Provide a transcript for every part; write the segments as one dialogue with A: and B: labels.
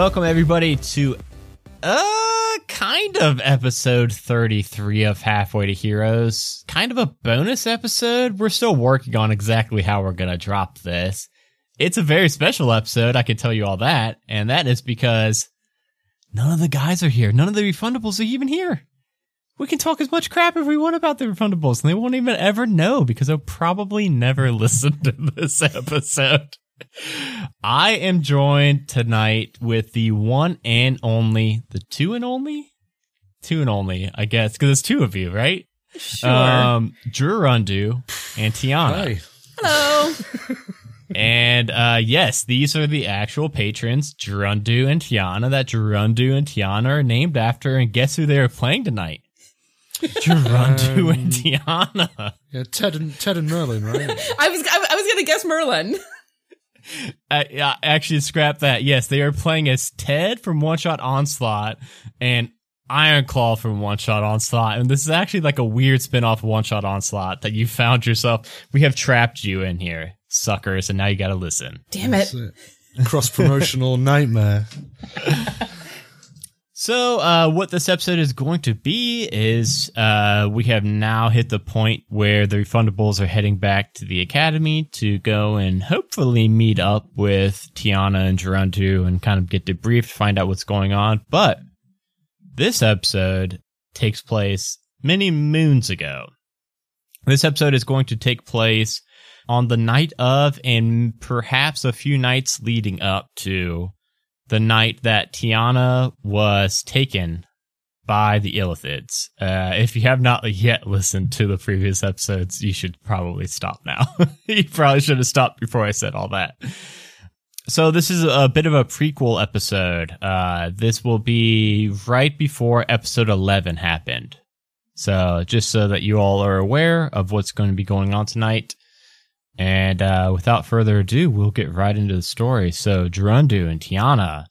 A: Welcome everybody to uh kind of episode 33 of Halfway to Heroes. Kind of a bonus episode. We're still working on exactly how we're going to drop this. It's a very special episode, I can tell you all that, and that is because none of the guys are here. None of the refundables are even here. We can talk as much crap as we want about the refundables, and they won't even ever know because they'll probably never listen to this episode. I am joined tonight with the one and only, the two and only, two and only, I guess, because it's two of you, right?
B: Sure.
A: Um, Gerundu and Tiana.
C: Hi.
B: Hello.
A: And uh, yes, these are the actual patrons, Gerundu and Tiana, that Gerundu and Tiana are named after. And guess who they are playing tonight? Gerundu and Tiana.
C: Yeah, Ted and Ted and Merlin, right?
B: I was I, I was gonna guess Merlin.
A: Uh, yeah, actually, scrap that. Yes, they are playing as Ted from One Shot Onslaught and Iron Claw from One Shot Onslaught. And this is actually like a weird spin off of One Shot Onslaught that you found yourself. We have trapped you in here, suckers, and now you gotta listen.
B: Damn it.
C: Cross promotional nightmare.
A: So, uh, what this episode is going to be is, uh, we have now hit the point where the refundables are heading back to the academy to go and hopefully meet up with Tiana and Gerundu and kind of get debriefed, find out what's going on. But this episode takes place many moons ago. This episode is going to take place on the night of and perhaps a few nights leading up to the night that Tiana was taken by the Illithids. Uh, if you have not yet listened to the previous episodes, you should probably stop now. you probably should have stopped before I said all that. So this is a bit of a prequel episode. Uh, this will be right before episode 11 happened. So just so that you all are aware of what's going to be going on tonight. And uh, without further ado, we'll get right into the story. So, Gerundu and Tiana,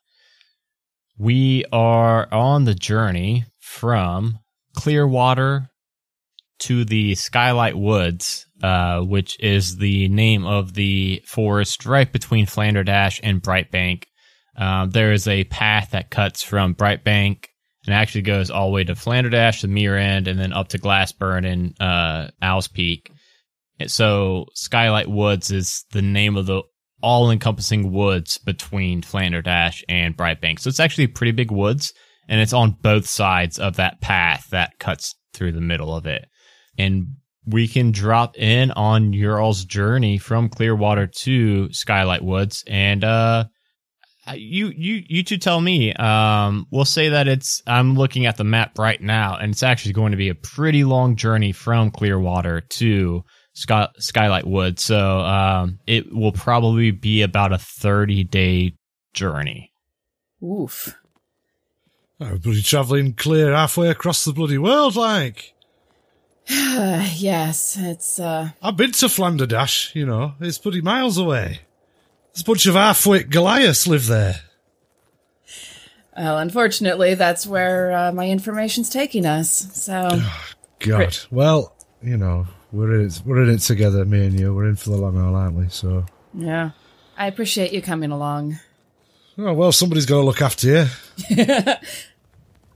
A: we are on the journey from Clearwater to the Skylight Woods, uh, which is the name of the forest right between Flanderdash and Brightbank. Um, there is a path that cuts from Brightbank and actually goes all the way to Flanderdash, the Mirror End, and then up to Glassburn and uh, Owl's Peak. So Skylight Woods is the name of the all-encompassing woods between Flanderdash and Brightbank. So it's actually pretty big woods, and it's on both sides of that path that cuts through the middle of it. And we can drop in on Ural's journey from Clearwater to Skylight Woods, and uh, you you you two tell me. Um, we'll say that it's. I'm looking at the map right now, and it's actually going to be a pretty long journey from Clearwater to Sky, Skylight Wood. So um, it will probably be about a 30 day journey.
B: Oof.
C: Oh, bloody travelling clear halfway across the bloody world, like.
B: yes, it's uh
C: I've been to Flanderdash, you know, it's bloody miles away. There's a bunch of half-wit Goliaths live there.
B: well, unfortunately that's where uh, my information's taking us. So
C: God. Well, you know, we're in it, we're in it together, me and you. We're in for the long haul, aren't we? So,
B: yeah. I appreciate you coming along.
C: oh well, somebody's got to look after you.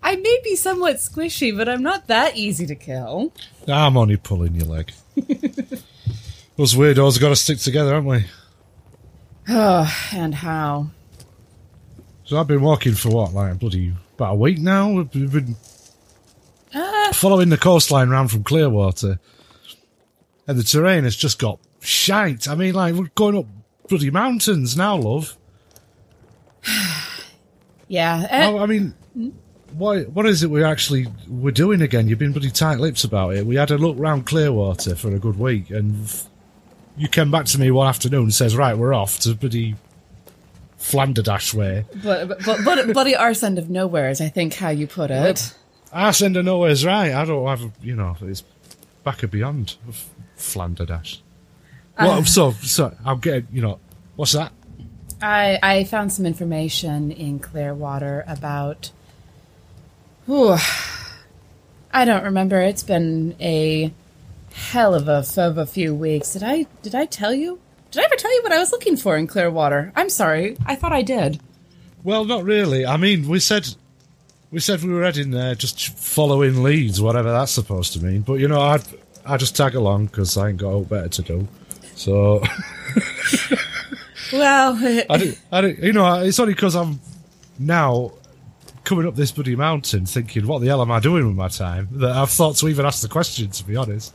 B: I may be somewhat squishy, but I'm not that easy to kill.
C: I'm only pulling your leg. Those weirdos got to stick together, haven't we?
B: Oh, and how?
C: So I've been walking for what, like bloody about a week now. We've we've been ah. following the coastline round from Clearwater, and the terrain has just got shite. I mean, like we're going up bloody mountains now, love.
B: Yeah. eh,
C: I, I mean, what what is it we actually we're doing again? You've been bloody tight lips about it. We had a look round Clearwater for a good week, and you came back to me one afternoon and says, "Right, we're off to bloody Flanderdash way."
B: but but but, but buddy arse end of nowhere is I think how you put it.
C: Our send of nowhere is right. I don't have, you know, it's back and beyond of Flanderdash. Well, uh, so, so I'll get, you know, what's that?
B: I I found some information in Clearwater about. Whew, I don't remember. It's been a hell of a of a few weeks. Did I did I tell you? Did I ever tell you what I was looking for in Clearwater? I'm sorry. I thought I did.
C: Well, not really. I mean, we said we said we were heading there, just following leads, whatever that's supposed to mean. But you know, I I just tag along because I ain't got all better to do. So
B: Well,
C: I do, I do, you know, it's only because I'm now coming up this bloody mountain, thinking, what the hell am I doing with my time? That I've thought to even ask the question. To be honest.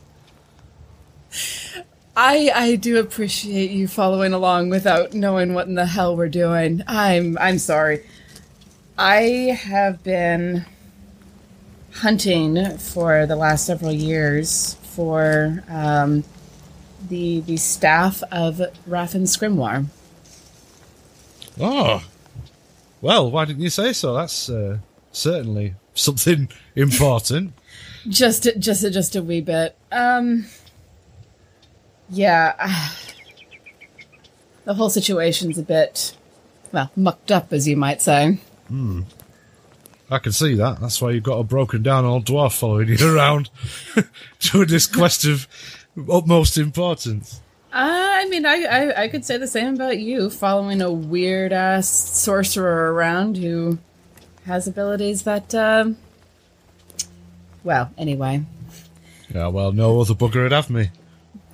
B: I I do appreciate you following along without knowing what in the hell we're doing. I'm I'm sorry. I have been hunting for the last several years for um, the the staff of Raffin Scrimwar.
C: Oh, well, why didn't you say so? That's uh, certainly something important.
B: Just just just a wee bit. Um, yeah, the whole situation's a bit well mucked up, as you might say.
C: I can see that. That's why you've got a broken down old dwarf following you around doing this quest of utmost importance.
B: I mean, I, I I could say the same about you, following a weird ass sorcerer around who has abilities that, um, well, anyway,
C: Yeah, well, no other bugger would have me.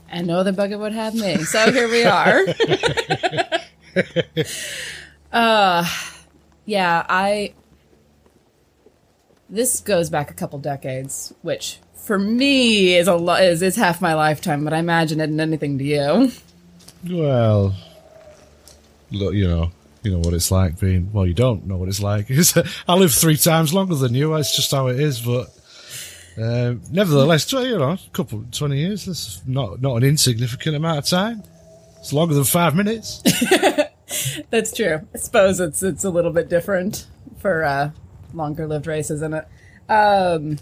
B: and no other bugger would have me. So here we are. uh, yeah, I. This goes back a couple decades, which for me is a lo- is is half my lifetime, but I imagine it isn't anything to you.
C: Well, look, you know, you know what it's like being. Well, you don't know what it's like. I live three times longer than you. That's just how it is. But uh, nevertheless, you know, a couple, twenty years. That's not not an insignificant amount of time. It's longer than five minutes.
B: That's true. I suppose it's it's a little bit different for uh, longer lived races, isn't it? Um,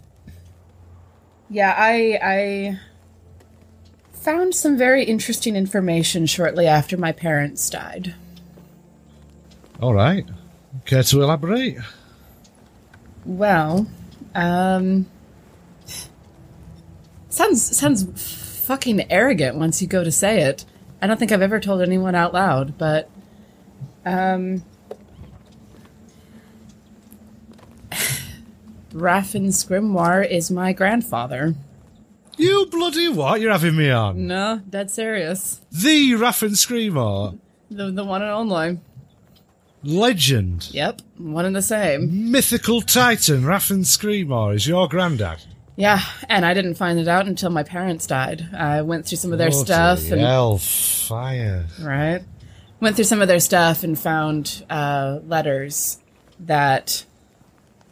B: yeah, I I found some very interesting information shortly after my parents died.
C: All right. Care to elaborate?
B: Well, um, sounds sounds fucking arrogant once you go to say it. I don't think I've ever told anyone out loud, but um, Raffin Scrimwar is my grandfather.
C: You bloody what? You're having me on.
B: No, dead serious.
C: The Raffin Screamer.
B: The the one and only.
C: Legend.
B: Yep, one and the same.
C: Mythical Titan Raffin Screamer is your granddad.
B: Yeah, and I didn't find it out until my parents died. I went through some of their
C: Bloody
B: stuff and
C: Hell, fire.
B: right? Went through some of their stuff and found uh, letters that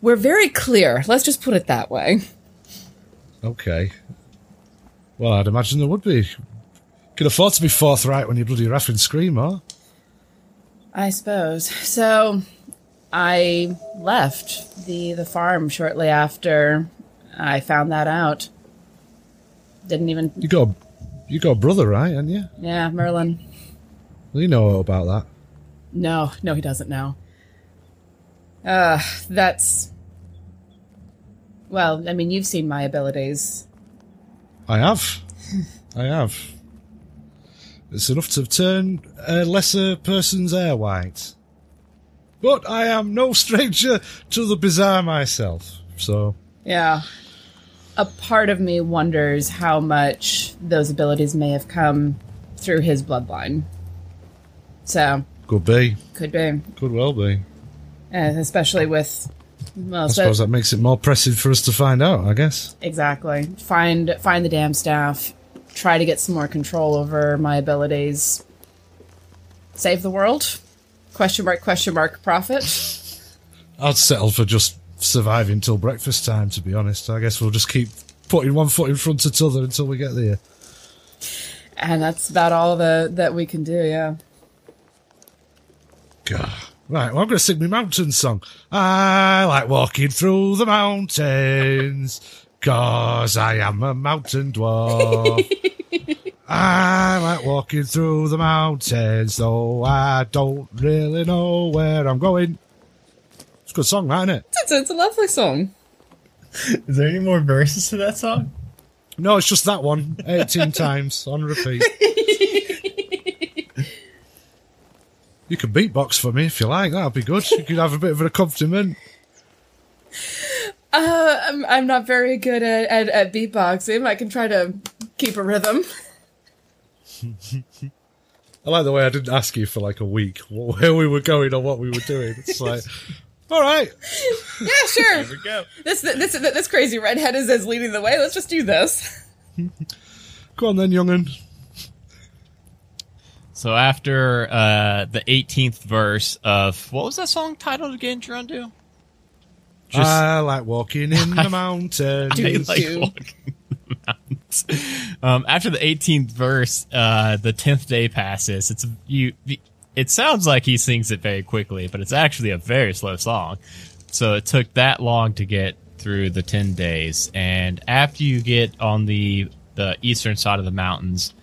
B: were very clear. Let's just put it that way.
C: Okay. Well, I'd imagine there would be. Could afford to be forthright when you bloody raffing scream, huh?
B: I suppose. So I left the the farm shortly after I found that out. Didn't even
C: You got, you got a brother, right? Haven't you?
B: yeah, Merlin.
C: Well, you know about that.
B: No, no, he doesn't know. Uh, that's. Well, I mean, you've seen my abilities.
C: I have. I have. It's enough to turn a lesser person's hair white. But I am no stranger to the bizarre myself. So,
B: Yeah. A part of me wonders how much those abilities may have come through his bloodline. So,
C: could be.
B: could be.
C: Could well be.
B: Uh, especially with. Well,
C: I
B: so-
C: suppose that makes it more pressing for us to find out, I guess.
B: Exactly. Find find the damn staff. Try to get some more control over my abilities. Save the world? Question mark? Question mark? Profit?
C: I'd settle for just surviving till breakfast time, to be honest. I guess we'll just keep putting one foot in front of the other until we get there.
B: And that's about all the that we can do. Yeah.
C: God. Right, well, I'm going to sing my mountain song. I like walking through the mountains, cause I am a mountain dwarf. I like walking through the mountains, though I don't really know where I'm going. It's a good song, that, isn't it?
B: It's, it's a lovely song.
A: Is there any more verses to that song?
C: No, it's just that one, 18 times on repeat. You can beatbox for me if you like. That'd be good. You could have a bit of an accompaniment.
B: Uh, I'm, I'm not very good at, at, at beatboxing. I can try to keep a rhythm.
C: I like the way I didn't ask you for like a week where we were going or what we were doing. It's like, all right,
B: Yeah, sure.
A: we go.
B: this, this this crazy redhead is, is leading the way. Let's just do this.
C: go on then, young'un.
A: So after uh, the 18th verse of what was that song titled again, Gerundu? Just-
C: I like walking in the mountains.
A: I like
B: do.
A: walking the mountains. Um, after the 18th verse, uh, the 10th day passes. It's you. It sounds like he sings it very quickly, but it's actually a very slow song. So it took that long to get through the 10 days. And after you get on the the eastern side of the mountains,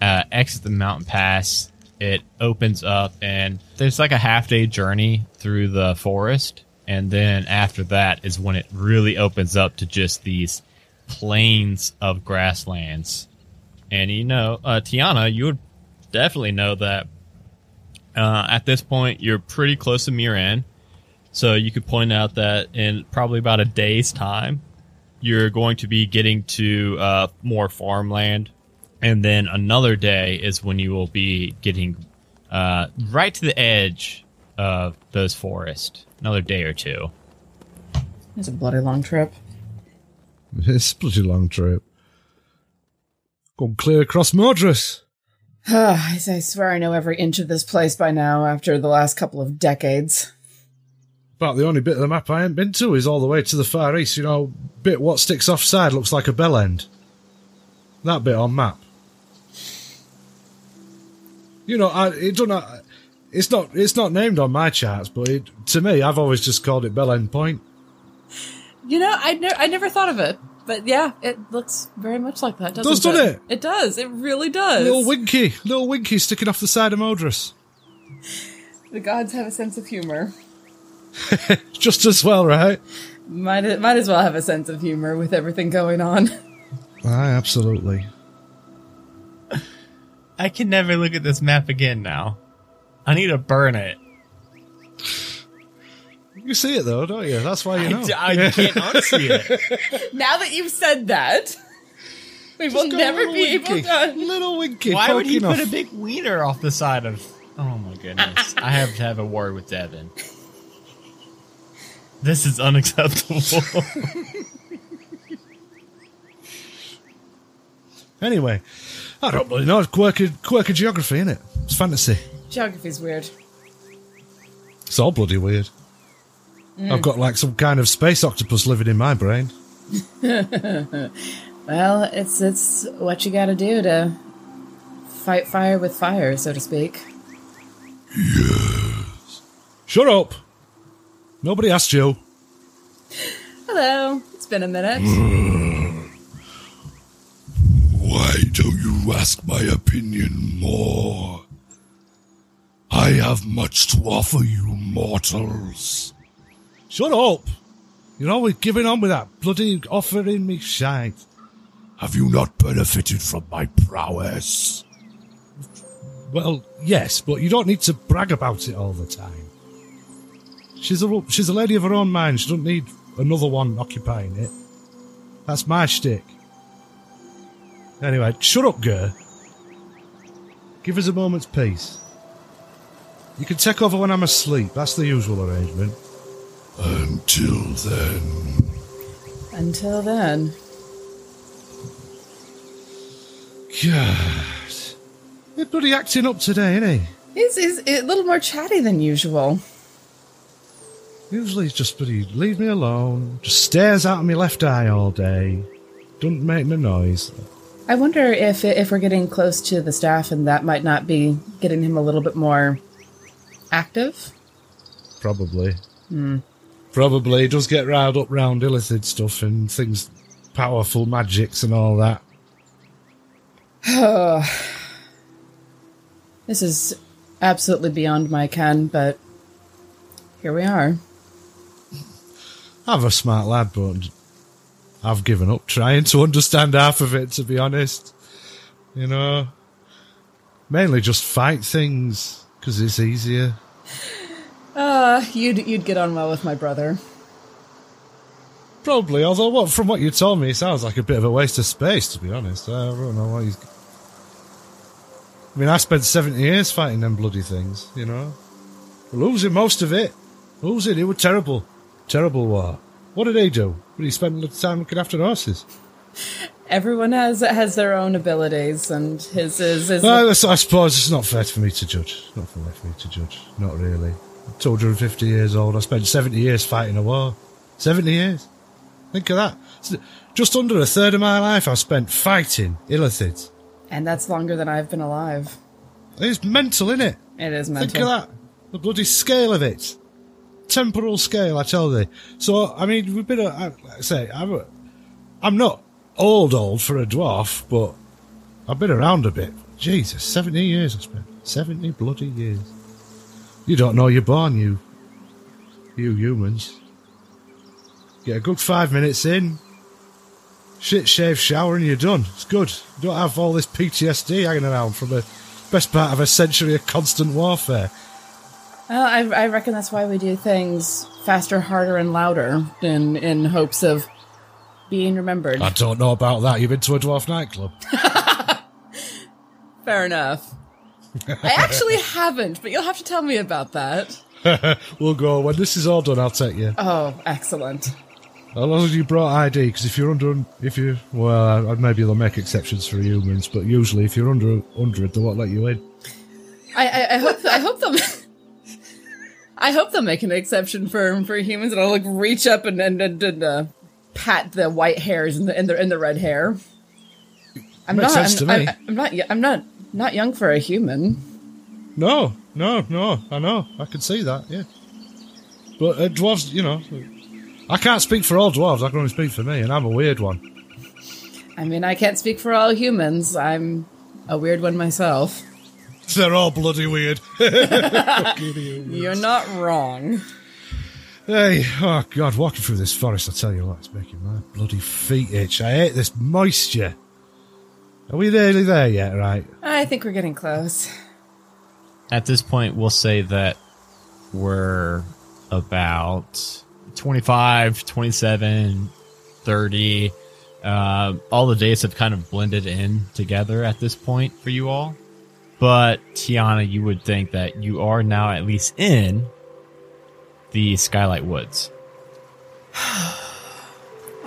A: uh, exit the mountain pass, it opens up and there's like a half day journey through the forest. And then after that is when it really opens up to just these plains of grasslands. And you know, uh, Tiana, you would definitely know that uh, at this point you're pretty close to Miran. So you could point out that in probably about a day's time, you're going to be getting to uh, more farmland. And then another day is when you will be getting uh, right to the edge of those forests. Another day or two.
B: It's a bloody long trip.
C: It's a bloody long trip. Gone clear across Mordres.
B: I, I swear I know every inch of this place by now after the last couple of decades.
C: About the only bit of the map I ain't been to is all the way to the far east. You know, bit what sticks offside looks like a bell end. That bit on map. You know, I, it don't. It's not. It's not named on my charts, but it, to me, I've always just called it Bell End Point.
B: You know, I, ne- I never thought of it. But yeah, it looks very much like that, doesn't
C: Does, doesn't it?
B: It does. It really does.
C: Little Winky, little Winky sticking off the side of Modrus.
B: the gods have a sense of humor.
C: Just as well, right?
B: Might, might as well have a sense of humor with everything going on.
C: Aye, absolutely.
A: I can never look at this map again now. I need to burn it.
C: You see it though, don't you? That's why you know.
A: I, I can't unsee it.
B: now that you've said that, we will
C: Just got
B: never
C: little
B: be able
C: winky,
B: to.
C: Little Winky.
A: Why would he
C: poking
A: put a big wiener off the side of? Oh my goodness! I have to have a word with Devin. This is unacceptable.
C: Anyway, I don't really know. It's quirk of, quirk of geography, it? It's fantasy.
B: Geography's weird.
C: It's all bloody weird. Mm. I've got like some kind of space octopus living in my brain.
B: Well, it's it's what you got to do to fight fire with fire, so to speak. Yes.
C: Shut up! Nobody asked you.
B: Hello, it's been a minute.
D: Why don't you ask my opinion more? I have much to offer you mortals.
C: Shut up! You're always giving on with that bloody offering me shite.
D: Have you not benefited from my prowess?
C: Well, yes, but you don't need to brag about it all the time. She's a she's a lady of her own mind. She doesn't need another one occupying it. That's my shtick. Anyway, shut up, Gur. Give us a moment's peace. You can take over when I'm asleep. That's the usual arrangement.
D: Until then,
B: Until then,
C: God. You're bloody acting up today, ain't he?
B: he's, he's a little more chatty than usual.
C: Usually he's just bloody leave me alone. Just stares out of my left eye all day. Don't make no noise.
B: I wonder if if we're getting close to the staff, and that might not be getting him a little bit more active.
C: Probably. Hmm. Probably. He does get riled up round illicit stuff and things, powerful magics and all that.
B: This is absolutely beyond my ken, but here we are.
C: I'm a smart lad, but I've given up trying to understand half of it, to be honest. You know? Mainly just fight things. Because it's easier.
B: Uh, you'd you'd get on well with my brother.
C: Probably, although what from what you told me, it sounds like a bit of a waste of space. To be honest, I don't know why he's. I mean, I spent seventy years fighting them bloody things. You know, losing most of it. Losing it was terrible, terrible war. What did they do? Did he spend the time looking after horses?
B: Everyone has has their own abilities, and his is. is
C: Well, I suppose it's not fair for me to judge. Not fair for me to judge. Not really. I'm 250 years old. I spent 70 years fighting a war. 70 years. Think of that. Just under a third of my life I've spent fighting Illithids.
B: and that's longer than I've been alive.
C: It's mental, isn't
B: it? It
C: is
B: mental.
C: Think of that. The bloody scale of it. Temporal scale, I tell thee. So, I mean, we've been, like I say, I'm, a, I'm not old, old for a dwarf, but I've been around a bit. Jesus, 70 years I spent. 70 bloody years. You don't know you're born, you, you humans. Get a good five minutes in, shit, shave, shower, and you're done. It's good. You don't have all this PTSD hanging around from the best part of a century of constant warfare.
B: Well, I, I reckon that's why we do things faster, harder, and louder in in hopes of being remembered.
C: I don't know about that. You've been to a dwarf nightclub.
B: Fair enough. I actually haven't, but you'll have to tell me about that.
C: we'll go. When this is all done, I'll take you.
B: Oh, excellent.
C: As long as you brought ID, because if you're under, if you, well, uh, maybe they'll make exceptions for humans, but usually if you're under 100, they won't let you in.
B: I, I, I hope I hope they'll I hope they'll make an exception for for humans, and I'll like reach up and and, and, and uh, pat the white hairs in the in the in the red hair. I'm
C: Makes
B: not.
C: sense
B: I'm,
C: to me.
B: I'm, I'm not. I'm not. Not young for a human.
C: No, no, no. I know. I can see that. Yeah. But uh, dwarves, you know, I can't speak for all dwarves. I can only speak for me, and I'm a weird one.
B: I mean, I can't speak for all humans. I'm a weird one myself.
C: They're all bloody weird.
B: You're not wrong.
C: Hey, oh god, walking through this forest, I tell you what, it's making my bloody feet itch. I hate this moisture. Are we nearly there yet, right?
B: I think we're getting close.
A: At this point, we'll say that we're about 25, 27, 30. Uh, all the days have kind of blended in together at this point for you all. But Tiana, you would think that you are now at least in the Skylight Woods.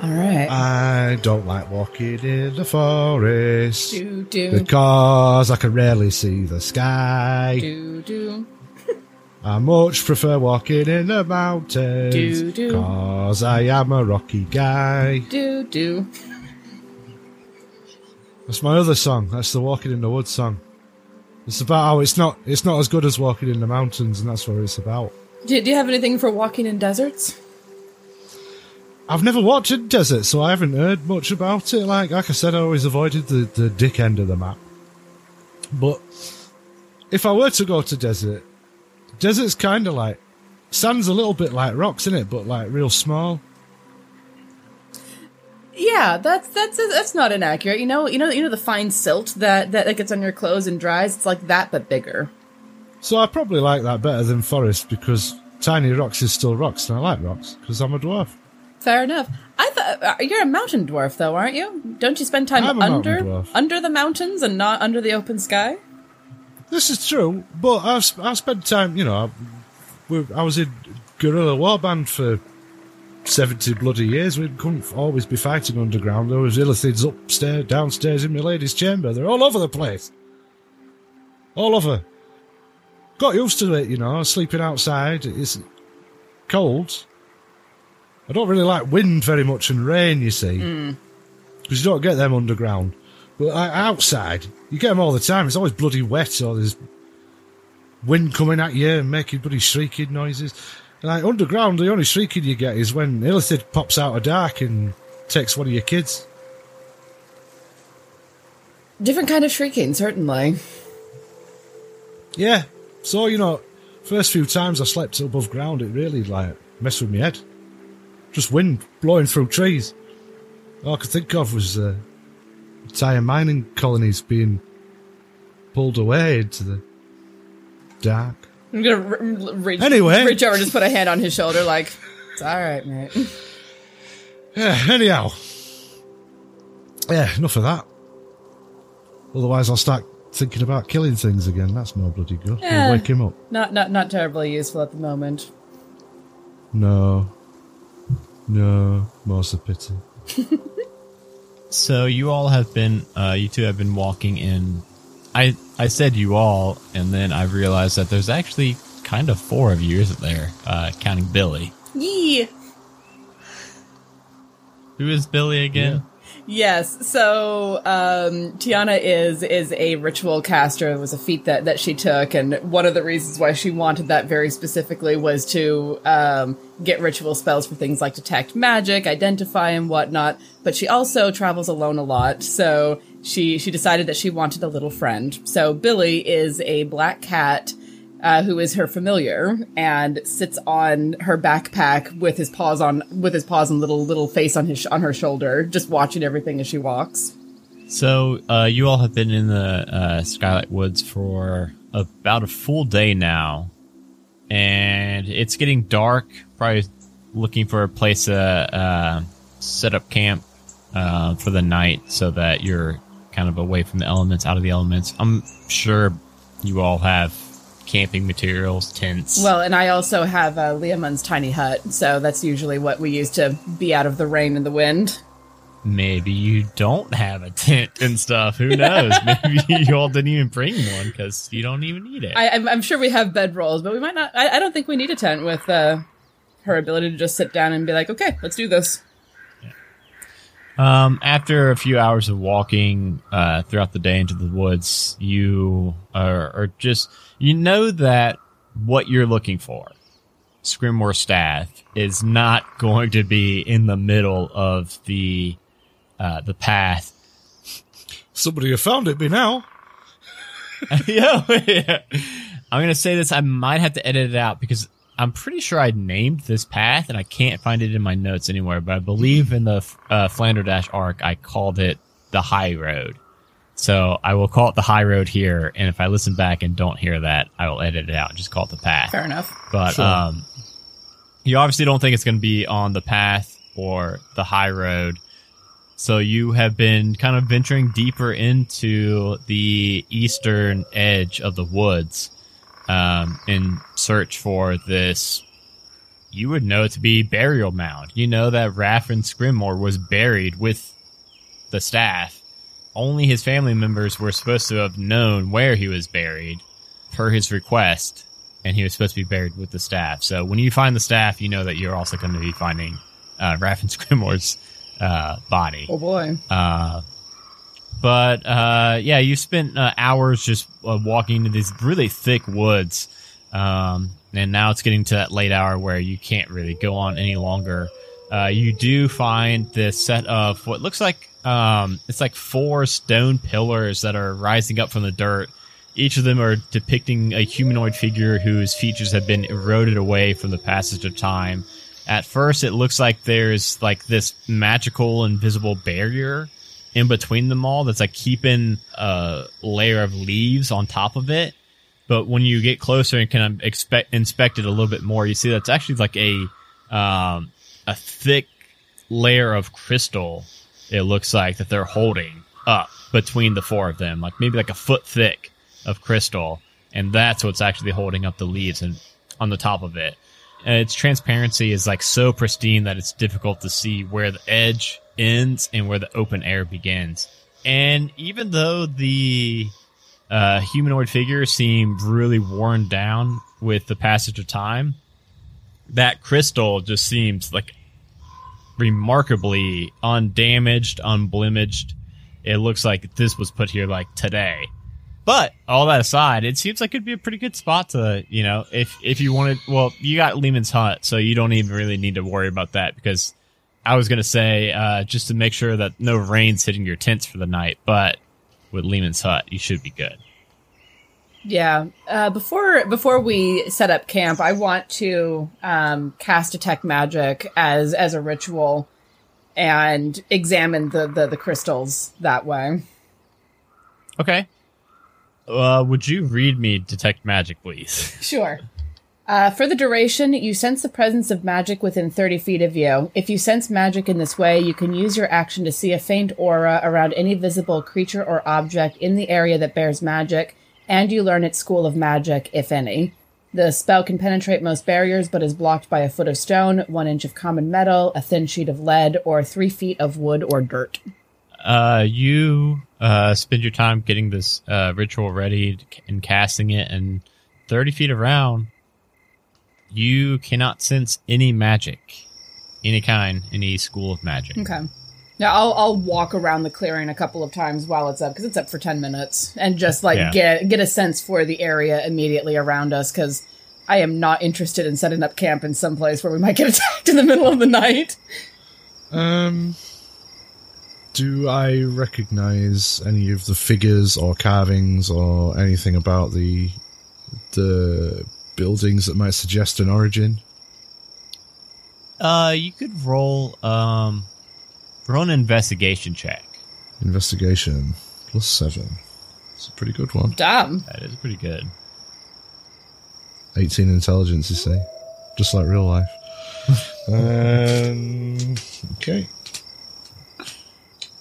B: All right.
C: I don't like walking in the forest
B: do do
C: because I can rarely see the sky.
B: do do.
C: I much prefer walking in the mountains
B: Do, do.
C: because I am a rocky guy.
B: Do do.
C: That's my other song. That's the Walking in the Woods song. It's about how it's not it's not as good as walking in the mountains, and that's what it's about.
B: Do, do you have anything for walking in deserts?
C: I've never walked in desert, so I haven't heard much about it. Like like I said, I always avoided the, the dick end of the map. But if I were to go to desert, desert's kind of like sand's a little bit like rocks in it, but like real small.
B: Yeah, that's that's that's not inaccurate. You know, you know, you know the fine silt that that gets on your clothes and dries. It's like that, but bigger.
C: So I probably like that better than forest because tiny rocks is still rocks, and I like rocks because I'm a dwarf.
B: Fair enough. I thought you're a mountain dwarf, though, aren't you? Don't you spend time
C: I'm a mountain
B: under under the mountains and not under the open sky?
C: This is true, but I've I've spent time. You know, I, we- I was in guerrilla warband for seventy bloody years. We couldn't always be fighting underground. There was illithids upstairs, downstairs in my lady's chamber. They're all over the place, all over. Got used to it, you know. Sleeping outside, it's cold. I don't really like wind very much and rain. You see, hmm. because you don't get them underground. But outside, you get them all the time. It's always bloody wet, or there's wind coming at you and making bloody shrieking noises. Like underground, the only shrieking you get is when Illithid pops out of dark and takes one of your kids.
B: Different kind of shrieking, certainly.
C: Yeah. So you know, first few times I slept above ground, it really like messed with my head. Just wind blowing through trees. All I could think of was uh, entire mining colonies being pulled away into the dark.
B: I'm gonna r- reach,
C: Anyway.
B: reach over, and just put a hand on his shoulder, like it's all right, mate.
C: Yeah, anyhow. Yeah, enough of that. Otherwise, I'll start thinking about killing things again. That's no bloody good.
B: Yeah.
C: We'll wake him up.
B: Not not not terribly useful at the moment.
C: No. No. More's the pity.
A: So you all have been, uh, you two have been walking in. I I said you all, and then I realized that there's actually kind of four of you, isn't there? Uh, counting Billy.
B: Yee.
A: Who is Billy again?
B: Yes. So um, Tiana is is a ritual caster. It was a feat that that she took, and one of the reasons why she wanted that very specifically was to um, get ritual spells for things like detect magic, identify, and whatnot. But she also travels alone a lot, so she she decided that she wanted a little friend. So Billy is a black cat. Uh, who is her familiar and sits on her backpack with his paws on with his paws and little little face on his on her shoulder, just watching everything as she walks.
A: So uh, you all have been in the uh, Skylight Woods for about a full day now, and it's getting dark. Probably looking for a place to uh, set up camp uh, for the night, so that you're kind of away from the elements, out of the elements. I'm sure you all have camping materials, tents.
B: Well, and I also have uh, Leomund's tiny hut, so that's usually what we use to be out of the rain and the wind.
A: maybe you don't have a tent and stuff. Who knows? maybe you all didn't even bring one because you don't even need it.
B: I, I'm, I'm sure we have bedrolls, but we might not. I, I don't think we need a tent with uh, her ability to just sit down and be like, "Okay, let's do this."
A: Um, after a few hours of walking uh, throughout the day into the woods, you are, are just you know that what you're looking for, Scrimmore staff, is not going to be in the middle of the uh, the path.
C: Somebody have found it by now.
A: yeah, yeah. I'm gonna say this. I might have to edit it out because I'm pretty sure I named this path and I can't find it in my notes anywhere. But I believe in the uh, Flander Dash arc, I called it the High Road. So I will call it the High Road here. And if I listen back and don't hear that, I will edit it out and just call it the path.
B: Fair enough.
A: But
C: Sure.
A: um, you obviously don't think it's going to be on the path or the high road. So you have been kind of venturing deeper into the eastern edge of the woods um, in search for this. You would know it to be burial mound. You know that Raffin Scrimmore was buried with the staff. Only his family members were supposed to have known where he was buried per his request and he was supposed to be buried with the staff. So when you find the staff, you know that you're also going to be finding uh, Raffin Scrimmore's uh, body.
B: Oh boy.
A: Uh, but uh, yeah, you spent uh, hours just uh, walking into these really thick woods, um, and now it's getting to that late hour where you can't really go on any longer. Uh, you do find this set of what looks like um, it's like four stone pillars that are rising up from the dirt. Each of them are depicting a humanoid figure whose features have been eroded away from the passage of time. At first, it looks like there's like this magical invisible barrier in between them all that's like keeping a layer of leaves on top of it. But when you get closer and of expect inspect it a little bit more, you see that's actually like a um, a thick layer of crystal. It looks like that they're holding up between the four of them, like maybe like a foot thick of crystal, and that's what's actually holding up the leaves and on the top of it. And its transparency is like so pristine that it's difficult to see where the edge ends and where the open air begins. And even though the uh, humanoid figure seem really worn down with the passage of time, that crystal just seems like remarkably undamaged, unblemished. It looks like this was put here like today. But all that aside, it seems like it'd be a pretty good spot to, you know, if if you wanted. Well, you got Leomund's Hut, so you don't even really need to worry about that because I was gonna say uh, just to make sure that no rain's hitting your tents for the night. But with Leomund's Hut, you should be good.
B: Yeah. Uh, before before we set up camp, I want to um, cast detect magic as as a ritual and examine the, the the crystals that way.
A: Okay. uh, would you read me detect magic, please?
B: Sure. Uh, for the duration, you sense the presence of magic within 30 feet of you. If you sense magic in this way, you can use your action to see a faint aura around any visible creature or object in the area that bears magic, and you learn its school of magic, if any. The spell can penetrate most barriers, but is blocked by a foot of stone, one inch of common metal, a thin sheet of lead, or three feet of wood or dirt.
A: Uh, you uh, spend your time getting this uh, ritual ready and casting it, and 30 feet around, you cannot sense any magic, any kind, any school of magic.
B: Okay. Now I'll I'll walk around the clearing a couple of times while it's up because it's up for ten minutes and just like
A: Yeah.
B: get get a sense for the area immediately around us because I am not interested in setting up camp in some place where we might get attacked in the middle of the night.
C: Um, do I recognize any of the figures or carvings or anything about the the buildings that might suggest an origin?
A: Uh, you could roll um, roll an investigation check.
C: Investigation plus seven. It's a pretty good one.
B: Damn.
A: That is pretty good.
C: 18 intelligence, you say? Just like real life. um, okay.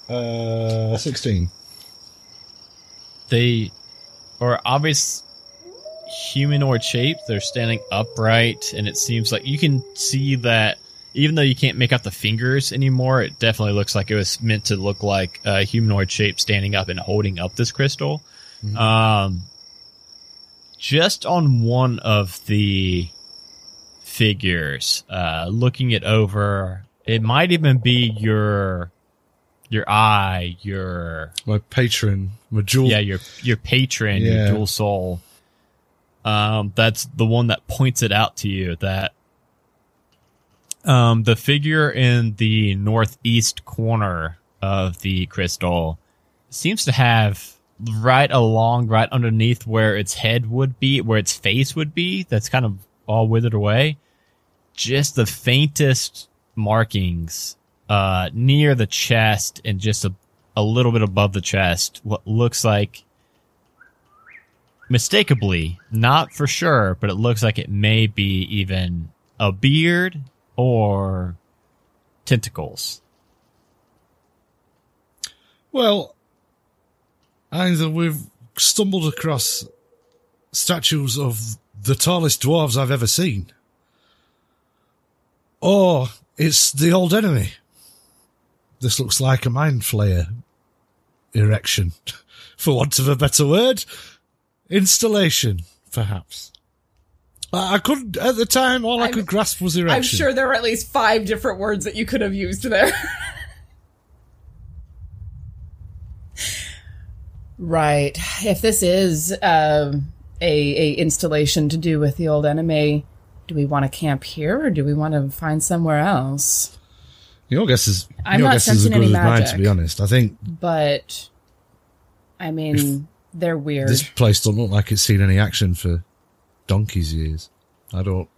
C: Uh, 16.
A: They are obvious humanoid shape. They're standing upright, and it seems like you can see that even though you can't make out the fingers anymore, it definitely looks like it was meant to look like a humanoid shape standing up and holding up this crystal. Um, just on one of the figures, uh, looking it over, it might even be your your eye, your
C: My patron, my jewel.
A: yeah, your your patron,
C: Yeah.
A: your dual soul. Um, that's the one that points it out to you that um the figure in the northeast corner of the crystal seems to have right along right underneath where its head would be where its face would be that's kind of all withered away. Just the faintest markings uh near the chest and just a, a little bit above the chest what looks like mistakably not for sure but it looks like it may be even a beard or tentacles
C: Well, either we've stumbled across statues of the tallest dwarves I've ever seen, or it's the old enemy. This looks like a mind flayer erection, for want of a better word. Installation, perhaps. I I couldn't, at the time, all I
B: I'm-
C: could grasp was erection.
B: I'm sure there were at least five different words that you could have used there. right. If this is um, a a installation to do with the old enemy, do we want to camp here or do we want to find somewhere else?
C: Your guess is,
B: I'm
C: your
B: not
C: guess is as
B: sensing
C: good
B: any
C: as mine, to be honest. I think
B: But I mean, they're weird.
C: This place doesn't look like it's seen any action for donkey's years. I don't.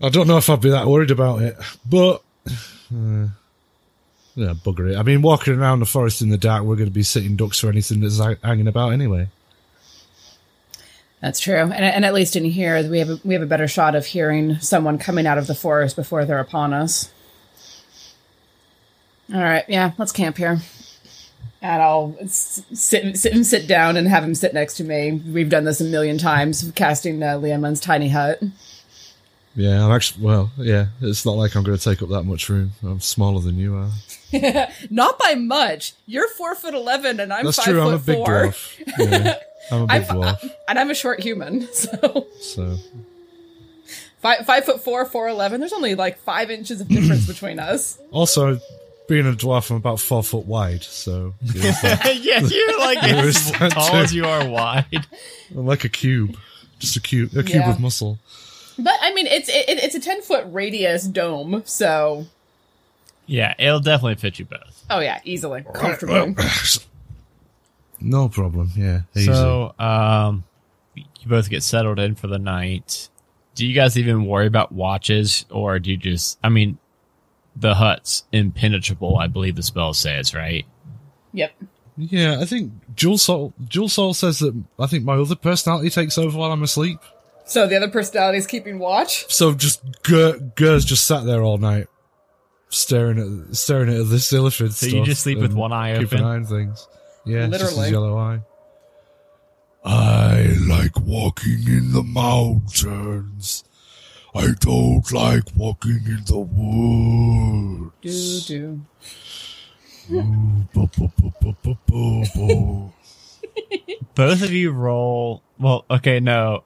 C: I don't know if I'd be that worried about it, but uh, yeah, bugger it. I mean, walking around the forest in the dark, we're going to be sitting ducks for anything that's hanging about anyway.
B: That's true, and, and at least in here, we have a, we have a better shot of hearing someone coming out of the forest before they're upon us. All right, yeah, let's camp here, and I'll sit sit and sit down and have him sit next to me. We've done this a million times, casting uh, Leomund's tiny hut.
C: Yeah, I'm actually. Well, yeah, it's not like I'm going to take up that much room. I'm smaller than you are.
B: Not by much. You're four foot eleven, and I'm
C: That's
B: five
C: true.
B: foot
C: I'm a big
B: four,
C: dwarf. Yeah, I'm a big
B: I'm,
C: dwarf.
B: and I'm a short human. So
C: So
B: five five foot four, four eleven. There's only like five inches of difference between us.
C: also, being a dwarf, I'm about four foot wide. So yeah,
A: yeah you're like
C: There
A: as tall as you are wide
C: I'm like a cube, just a cube, a cube
B: Yeah.
C: of muscle.
B: But I mean, it's it, it's a ten foot radius dome, so
A: yeah it'll definitely fit you both
B: oh yeah, easily, comfortably.
C: No problem. Yeah. Easy.
A: So, um, you both get settled in for the night. Do you guys even worry about watches, or do you just? I mean, the hut's impenetrable. I believe the spell says, right?
B: Yep.
C: Yeah, I think Jewel Soul, Jewel Soul says that I think my other personality takes over while I'm asleep.
B: So the other personality is keeping watch.
C: So just Gur, Gur's just sat there all night, staring at staring at the Illithid
A: So
C: stuff.
A: you just sleep with one eye
C: keep an
A: open?
C: eye on things. Yeah,
B: Literally.
C: his yellow eye.
D: I like walking in the mountains. I don't like walking in the woods.
B: Do do.
D: Bo- bo- bo- bo- bo- bo- bo.
A: Both of you roll. Well, okay, no.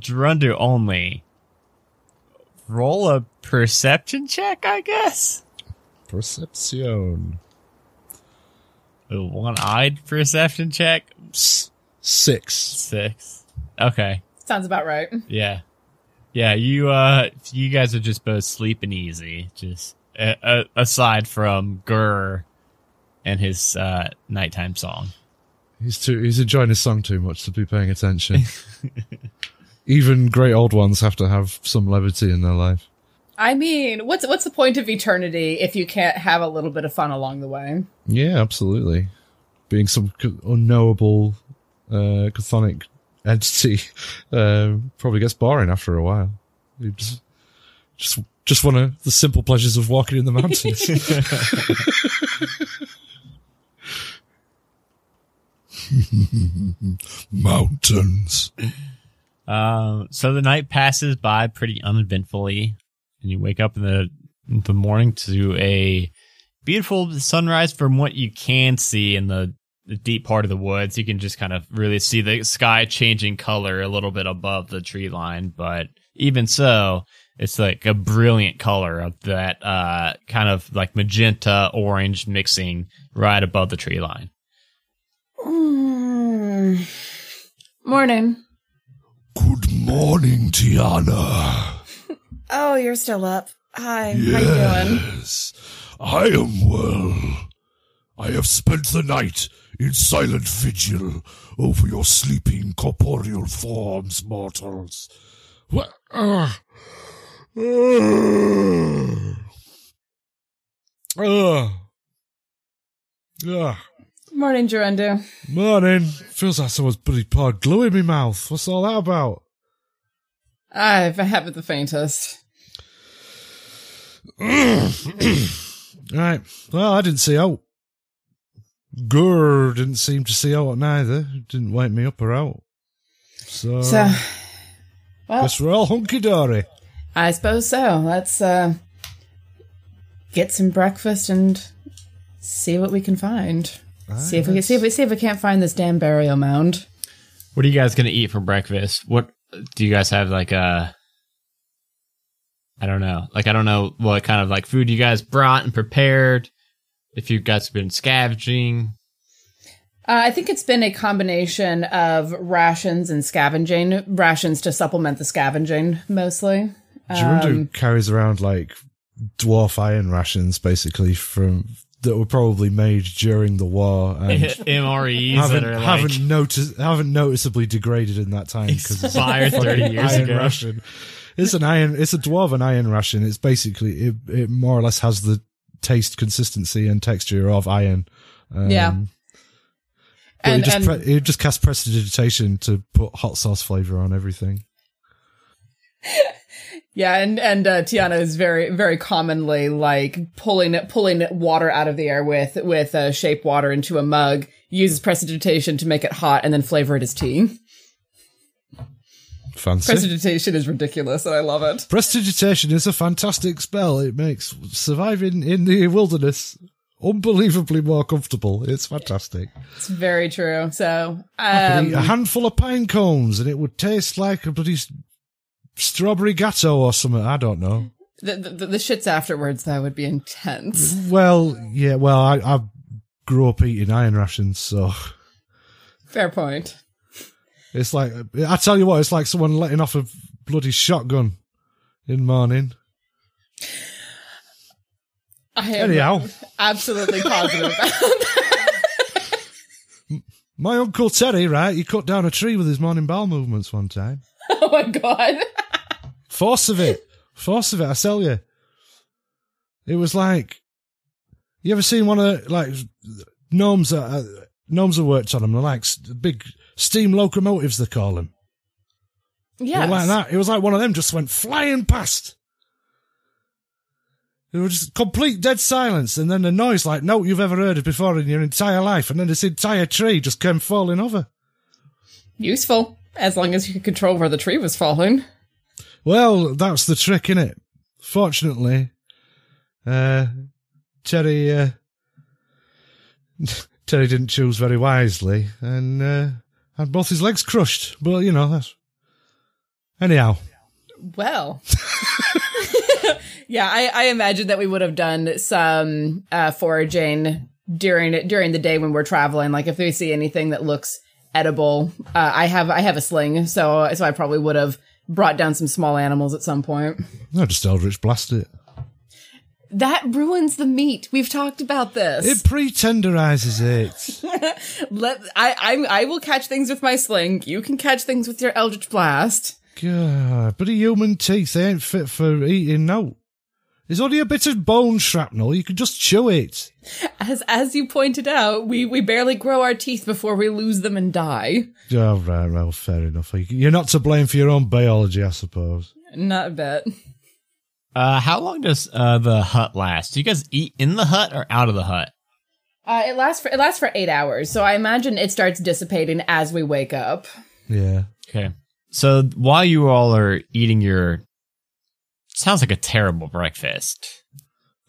A: Gerundu only. Roll a perception check, I guess.
C: Perception
A: A one-eyed perception check.
C: S- six.
A: Six. Okay.
B: Sounds about right.
A: Yeah. Yeah, you uh you guys are just both sleeping easy. Just uh, uh, aside from Gurr and his uh nighttime song.
C: He's too. He's enjoying his song too much to be paying attention. Even great old ones have to have some levity in their life.
B: I mean, what's what's the point of eternity if you can't have a little bit of fun along the way?
C: Yeah, absolutely. Being some unknowable uh, chthonic entity uh, probably gets boring after a while. You just just just want to the simple pleasures of walking in the mountains.
D: Mountains.
A: Um, so the night passes by pretty uneventfully, and you wake up in the in the morning to a beautiful sunrise. From what you can see in the, the deep part of the woods, you can just kind of really see the sky changing color a little bit above the tree line. But even so, it's like a brilliant color of that uh, kind of like magenta orange mixing right above the tree line.
B: Mm. Morning.
D: Good morning, Tiana.
B: Oh, you're still up. Hi. How you doing?
D: Yes, I am well. I have spent the night in silent vigil over your sleeping corporeal forms, mortals. What? Uh, uh,
C: Ugh. Ugh.
B: Morning, Gerundu.
C: Morning. Feels like someone's bloody poured glue in my mouth. What's all that about?
B: I haven't the faintest.
C: Right. Well, I didn't see out. Gur didn't seem to see out neither. Didn't wake me up or out. So,
B: So, well,
C: guess we're all hunky dory.
B: I suppose so. Let's uh, get some breakfast and see what we can find. see if we can see if we see if we can't find this damn burial mound.
A: What are you guys gonna eat for breakfast? What do you guys have like a? I don't know. Like I don't know what kind of like food you guys brought and prepared. If you guys have been scavenging,
B: Uh, I think it's been a combination of rations and scavenging. Rations to supplement the scavenging, mostly.
C: Gerundu
B: Um,
C: carries around like dwarf iron rations, basically from that were probably made during the war and
A: MREs
C: haven't
A: that are
C: haven't
A: like
C: noticed haven't noticeably degraded in that time because it's
A: expired thirty years
C: iron
A: ago.
C: ration. It's an iron. It's a dwarven iron ration. It's basically it. It more or less has the taste, consistency, and texture of iron. Um,
B: Yeah. And-
C: it just
B: and-
C: pre- it just casts prestidigitation to put hot sauce flavor on everything.
B: Yeah, and and uh, Tiana is very very commonly like pulling pulling water out of the air with with uh, shape water into a mug. Uses prestidigitation to make it hot and then flavor it as tea.
C: Fancy.
B: Prestidigitation is ridiculous, and I love it.
C: Prestidigitation is a fantastic spell. It makes surviving in the wilderness unbelievably more comfortable. It's fantastic.
B: It's very true. So,
C: I could eat a
B: um,
C: handful of pine cones and it would taste like a bloody strawberry gateau or something. I don't know.
B: the, the the shits afterwards though would be intense.
C: Well, yeah, well, I, I grew up eating iron rations, so
B: Fair point.
C: It's like, I tell you what, it's like someone letting off a bloody shotgun in morning.
B: I am
C: Anyhow,
B: absolutely positive.
C: my Uncle Terry, right, he cut down a tree with his morning bowel movements one time.
B: oh my god.
C: Force of it. Force of it, I tell you. It was like, you ever seen one of, the, like, gnomes that uh, gnomes have worked on them. They're like big steam locomotives. They call them.
B: Yes.
C: like that. It was like one of them just went flying past. It was just complete dead silence, and then a noise like no you've ever heard of before in your entire life, and then this entire tree just came falling over.
B: Useful, as long as you could control where the tree was falling.
C: Well, that's the trick, in it. Fortunately, uh, Terry, uh, Terry didn't choose very wisely, and uh, had both his legs crushed. But you know, that's anyhow.
B: Well. yeah, I, I imagine that we would have done some uh, foraging during during the day when we're traveling. Like if we see anything that looks edible, uh, I have I have a sling, so so I probably would have brought down some small animals at some point.
C: I just Eldritch blasted it.
B: That ruins the meat. We've talked about this.
C: It pre-tenderizes it.
B: Let I I I will catch things with my sling. You can catch things with your Eldritch Blast.
C: God, but the human teeth, they ain't fit for eating, no. It's only a bit of bone shrapnel, you can just chew it.
B: As as you pointed out, we we barely grow our teeth before we lose them and die.
C: Oh, right, well, fair enough. You're not to blame for your own biology, I suppose.
B: Not a bit.
A: Uh, how long does uh, the hut last? Do you guys eat in the hut or out of the hut?
B: Uh, it lasts for it lasts for eight hours, so I imagine it starts dissipating as we wake up.
C: Yeah.
A: Okay. So while you all are eating your, sounds like a terrible breakfast.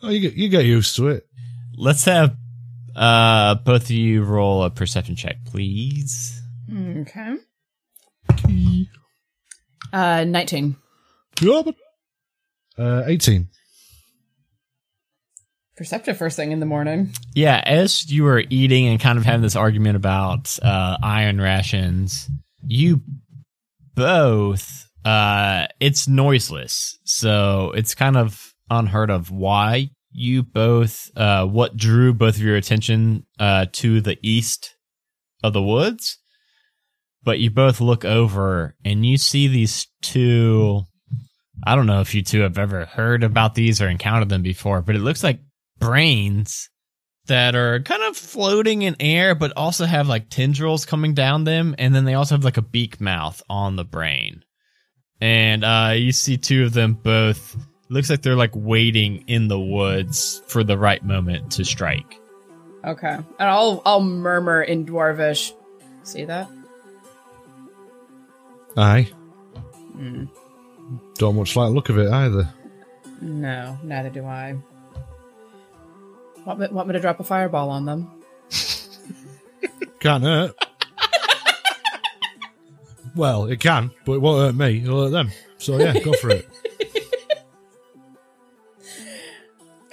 C: Oh, you get, you get used to it.
A: Let's have uh both of you roll a perception check, please.
B: Okay. Uh, nineteen.
C: Yeah, but, uh, 18.
B: Perceptive first thing in the morning.
A: Yeah, as you were eating and kind of having this argument about uh, iron rations, you both, uh, it's noiseless. So it's kind of unheard of why you both, uh, what drew both of your attention uh, to the east of the woods. But you both look over and you see these two. I don't know if you two have ever heard about these or encountered them before, but it looks like brains that are kind of floating in air, but also have like tendrils coming down them, and then they also have like a beak mouth on the brain. And uh, you see two of them both. Looks like they're like waiting in the woods for the right moment to strike.
B: Okay, and I'll I'll murmur in dwarvish. See that?
C: Aye.
B: Hmm.
C: Don't much like the look of it either.
B: No, neither do I. Want me, want me to drop a fireball on them?
C: Can't hurt. well, it can, but it won't hurt me. It'll hurt them. So yeah, go for it.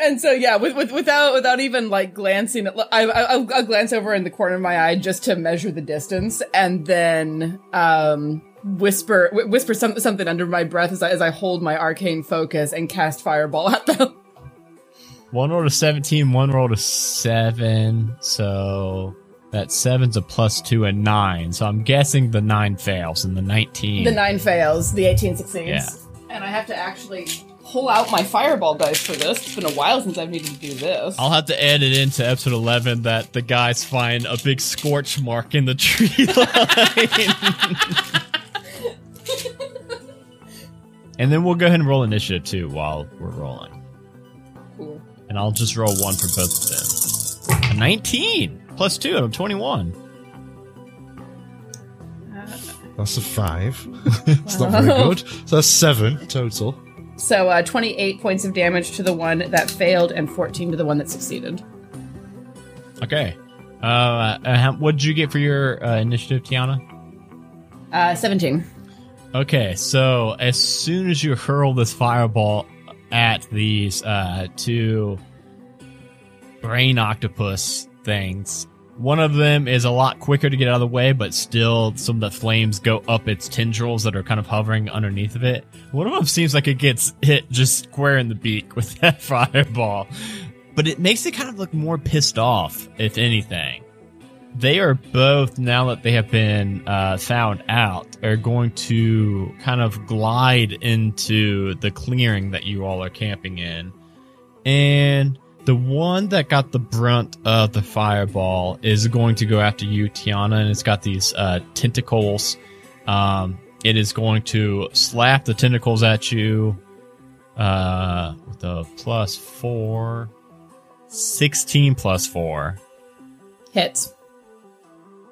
B: And so yeah, with, with, without without even like glancing, at, I, I I'll, I'll glance over in the corner of my eye just to measure the distance, and then um whisper wh- whisper some, something under my breath as I as I hold my arcane focus and cast fireball at them.
A: One roll to 17, one roll to 7. So that 7's a plus 2 and 9. So I'm guessing the 9 fails and the 19.
B: The nine fails, the eighteen succeeds,
A: Yeah.
B: and I have to actually pull out my fireball dice for this. It's been a while since I've needed to do this.
A: I'll have to add it into episode 11 that the guys find a big scorch mark in the tree line. and then we'll go ahead and roll initiative too while we're rolling.
B: Cool.
A: And I'll just roll one for both of them. A 19 plus 2, I'm 21.
C: That's a five. it's not very good. So that's seven total.
B: So uh, twenty-eight points of damage to the one that failed, and fourteen to the one that succeeded.
A: Okay. Uh, uh what did you get for your uh, initiative, Tiana?
B: Uh, Seventeen.
A: Okay, so as soon as you hurl this fireball at these uh, two brain octopus things, one of them is a lot quicker to get out of the way, but still some of the flames go up its tendrils that are kind of hovering underneath of it. One of them seems like it gets hit just square in the beak with that fireball, but it makes it kind of look more pissed off, if anything they are both now that they have been uh, found out are going to kind of glide into the clearing that you all are camping in and The one that got the brunt of the fireball is going to go after you, Tiana, and it's got these uh, tentacles. Um, it is going to slap the tentacles at you uh, with a plus four. 16 plus four.
B: Hits.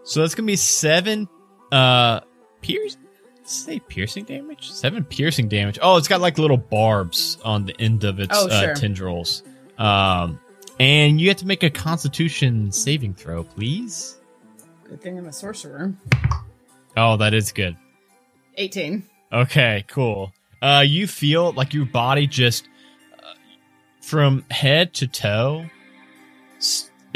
A: So that's gonna be seven uh pierce say piercing damage? Seven piercing damage. Oh, it's got like little barbs on the end of its
B: Oh,
A: uh,
B: sure.
A: tendrils. Um and you have to make a constitution saving throw, please.
B: Good thing I'm a sorcerer.
A: Oh, that is good.
B: 18.
A: Okay, cool. Uh, you feel like your body just uh, from head to toe.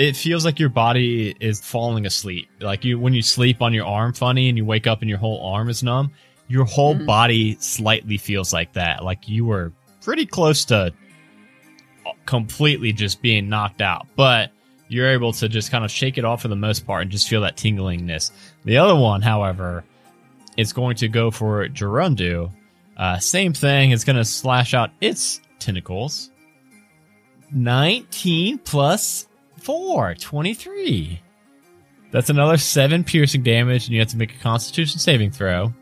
A: It feels like your body is falling asleep. Like you, when you sleep on your arm funny and you wake up and your whole arm is numb, your whole
B: Mhm.
A: body slightly feels like that. Like you were pretty close to completely just being knocked out, but you're able to just kind of shake it off for the most part and just feel that tinglingness. The other one, however, is going to go for Gerundu. Uh, same thing. It's going to slash out its tentacles. 19 plus 4, 23. That's another 7 piercing damage, and you have to make a constitution saving throw.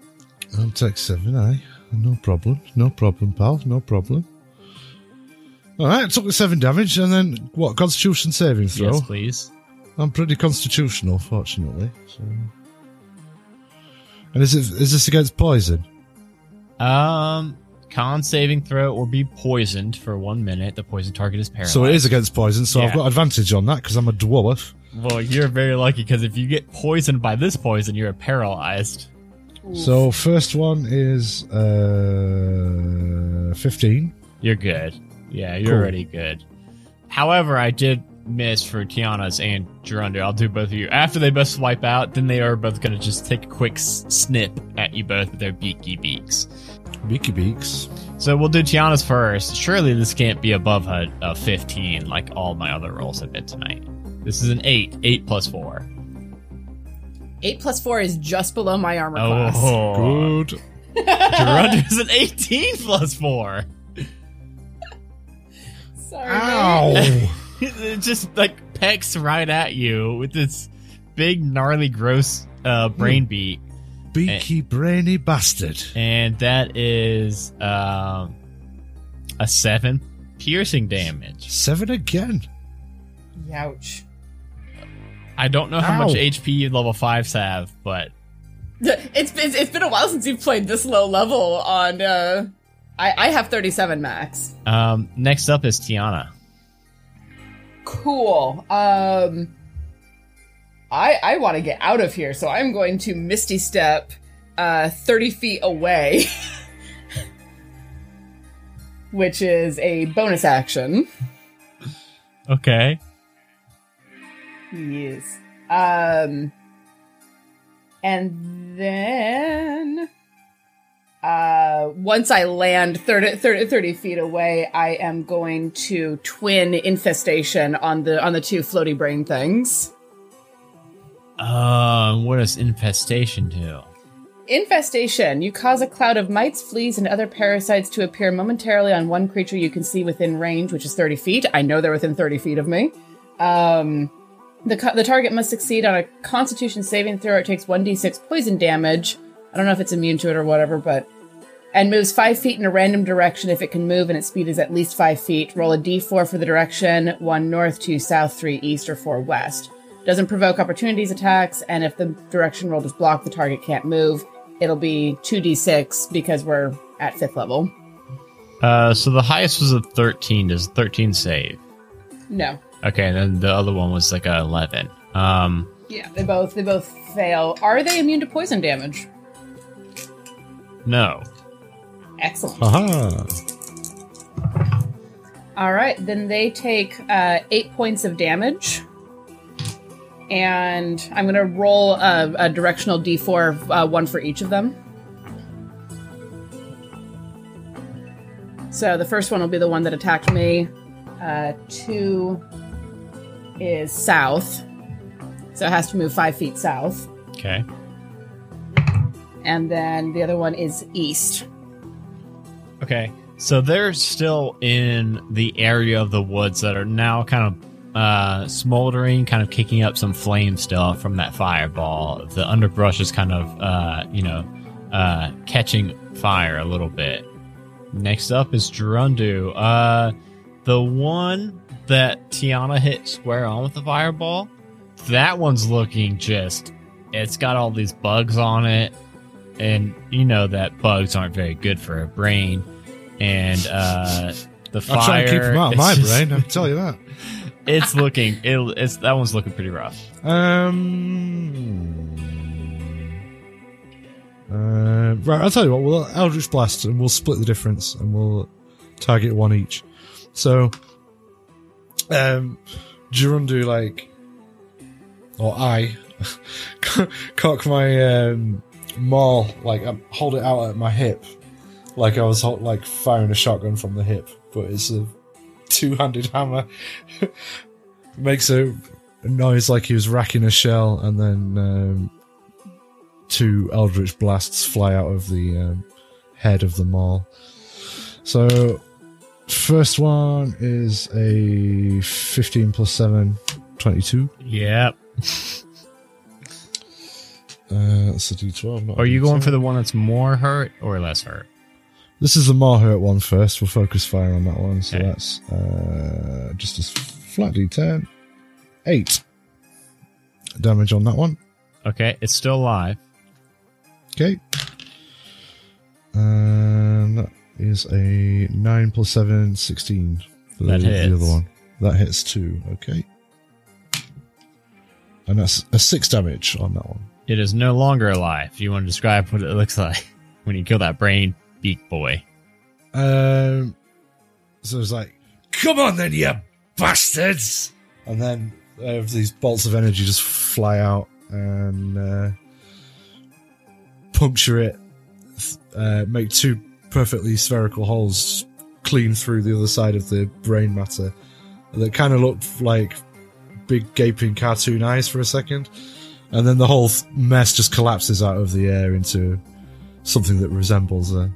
C: I'll take seven, aye. No problem. No problem, pal. No problem. All right, I took the seven damage, and then what? Constitution saving throw.
A: Yes, please.
C: I'm pretty constitutional, fortunately. So. And is it is this against poison?
A: Um, con saving throw or be poisoned for one minute. The poison target is paralyzed.
C: So it is against poison. So I've got advantage on that because I'm a dwarf.
A: Well, you're very lucky because if you get poisoned by this poison, you're paralyzed.
C: So first one is uh, fifteen.
A: You're good. Yeah, you're
C: Cool.
A: already good. However, I did miss for Tiana's and Gerundu. I'll do both of you. After they both swipe out, then they are both going to just take a quick snip at you both with their beaky beaks.
C: Beaky beaks.
A: So we'll do Tiana's first. Surely this can't be above a, a 15 like all my other rolls have been tonight. This is an 8. 8 plus 4.
B: 8 plus 4 is just below my armor class.
A: Oh.
C: Good.
A: Gerundu's an 18 plus 4.
B: Sorry.
C: Ow!
A: it just like pecks right at you with this big, gnarly, gross uh, brain beak,
C: Beaky brainy bastard.
A: and that is um, a seven piercing damage.
C: Seven again.
B: Ouch.
A: I don't know how much
C: Ow.
A: HP level fives have, but
B: It's been, it's been a while since you've played this low level on. Uh, I, I have 37 max.
A: um, next up is Tiana.
B: Cool. Um, I I want to get out of here, so I'm going to Misty Step uh, 30 feet away, which is a bonus action.
A: Okay.
B: Yes. Um, and then, uh, once I land 30, 30, 30 feet away, I am going to twin infestation on the on the two floaty brain things.
A: Um, what does infestation do?
B: Infestation. You cause a cloud of mites, fleas, and other parasites to appear momentarily on one creature you can see within range, which is 30 feet. I know they're within 30 feet of me. Um, the, the target must succeed on a constitution saving throw. It takes 1d6 poison damage. I don't know if it's immune to it or whatever, but. And moves 5 feet in a random direction if it can move and its speed is at least 5 feet. Roll a d4 for the direction 1 north, 2 south, 3 east, or 4 west. Doesn't provoke opportunities attacks, and if the direction rolled is blocked, the target can't move. It'll be 2d6 because we're at 5th level.
A: Uh, so the highest was a 13. Does 13 save?
B: No.
A: Okay, and then the other one was like a 11. Um,
B: Yeah, they both they both fail. Are they immune to poison damage?
A: no.
B: Excellent.
C: Aha.
B: All right, then they take uh, eight points of damage, and I'm gonna roll a, a directional d4, uh, one for each of them. So the first one will be the one that attacked me. Uh, two is south, so it has to move five feet south,
A: Okay.
B: and then the other one is east.
A: Okay. So they're still in the area of the woods that are now kind of uh, smoldering, kind of kicking up some flame still from that fireball. The underbrush is kind of, uh, you know, uh, catching fire a little bit. Next up is Gerundu. Uh, the one that Tiana hit square on with the fireball, that one's looking just. It's got all these bugs on it, and you know that bugs aren't very good for a brain. And uh, the fire.
C: I'll try to keep them out of my
A: just-
C: brain. I tell you that.
A: It's looking. It, it's that one's looking pretty rough.
C: Um. Uh, right, I'll tell you what. We'll Eldritch Blast, and we'll split the difference, and we'll target one each. So, um, Gerundu, like, or I, cock my um, maul, like, I hold it out at my hip, like I was like firing a shotgun from the hip, but it's a two-handed hammer. Makes a noise like he was racking a shell, and then um, two eldritch blasts fly out of the um, head of the maul. So, first one is a 15 plus 7, 22.
A: Yep.
C: Uh, that's a d12. Not a
A: Are you going for the one that's more hurt or less hurt?
C: This is the more hurt one first. We'll focus fire on that one. So
A: Okay.
C: that's uh, just a flat d10. 8 damage on that one.
A: Okay, it's still alive.
C: Okay. And that is a 9 plus 7, 16 for
A: That
C: the, the other one. That hits two. Okay. And that's a 6 damage on that one.
A: It is no longer alive. You want to describe what it looks like when you kill that brain beak boy?
C: Um, so it's like, come on then, you bastards! And then uh, these bolts of energy just fly out and uh, puncture it, uh, make two perfectly spherical holes clean through the other side of the brain matter that kind of looked like big gaping cartoon eyes for a second. And then the whole mess just collapses out of the air into something that resembles a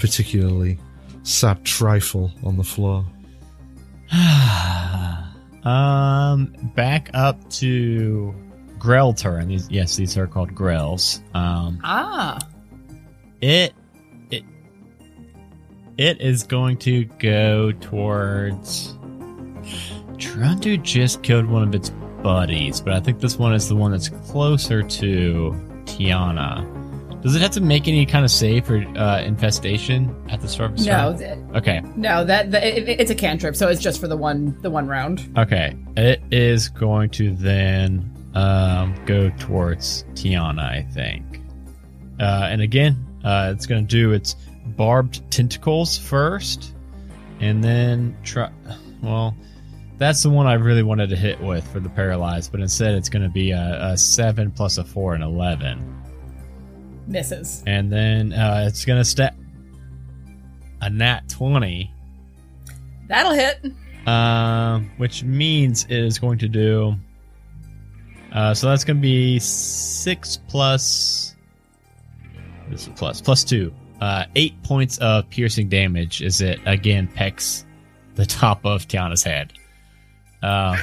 C: particularly sad trifle on the floor.
A: um, back up to Grell turn. These, yes, these are called Grells. Um,
B: Ah.
A: it it it is going to go towards. Gerundu just killed one of its buddies, but I think this one is the one that's closer to Tiana. Does it have to make any kind of save for uh, infestation at the start of
B: No, th-
A: Okay.
B: no, that, that it, it's a cantrip, so it's just for the one the one round.
A: Okay. It is going to then um, go towards Tiana, I think. Uh, and again, uh, it's going to do its barbed tentacles first, and then try. Well, that's the one I really wanted to hit with for the paralyzed, but instead it's going to be a, a 7 plus a 4 and 11.
B: Misses.
A: And then uh, it's going to step a nat 20.
B: That'll hit.
A: Um, which means it is going to do. Uh, so that's going to be six plus. This is plus plus two. Uh, eight points of piercing damage as it again pecks the top of Tiana's head. Uh,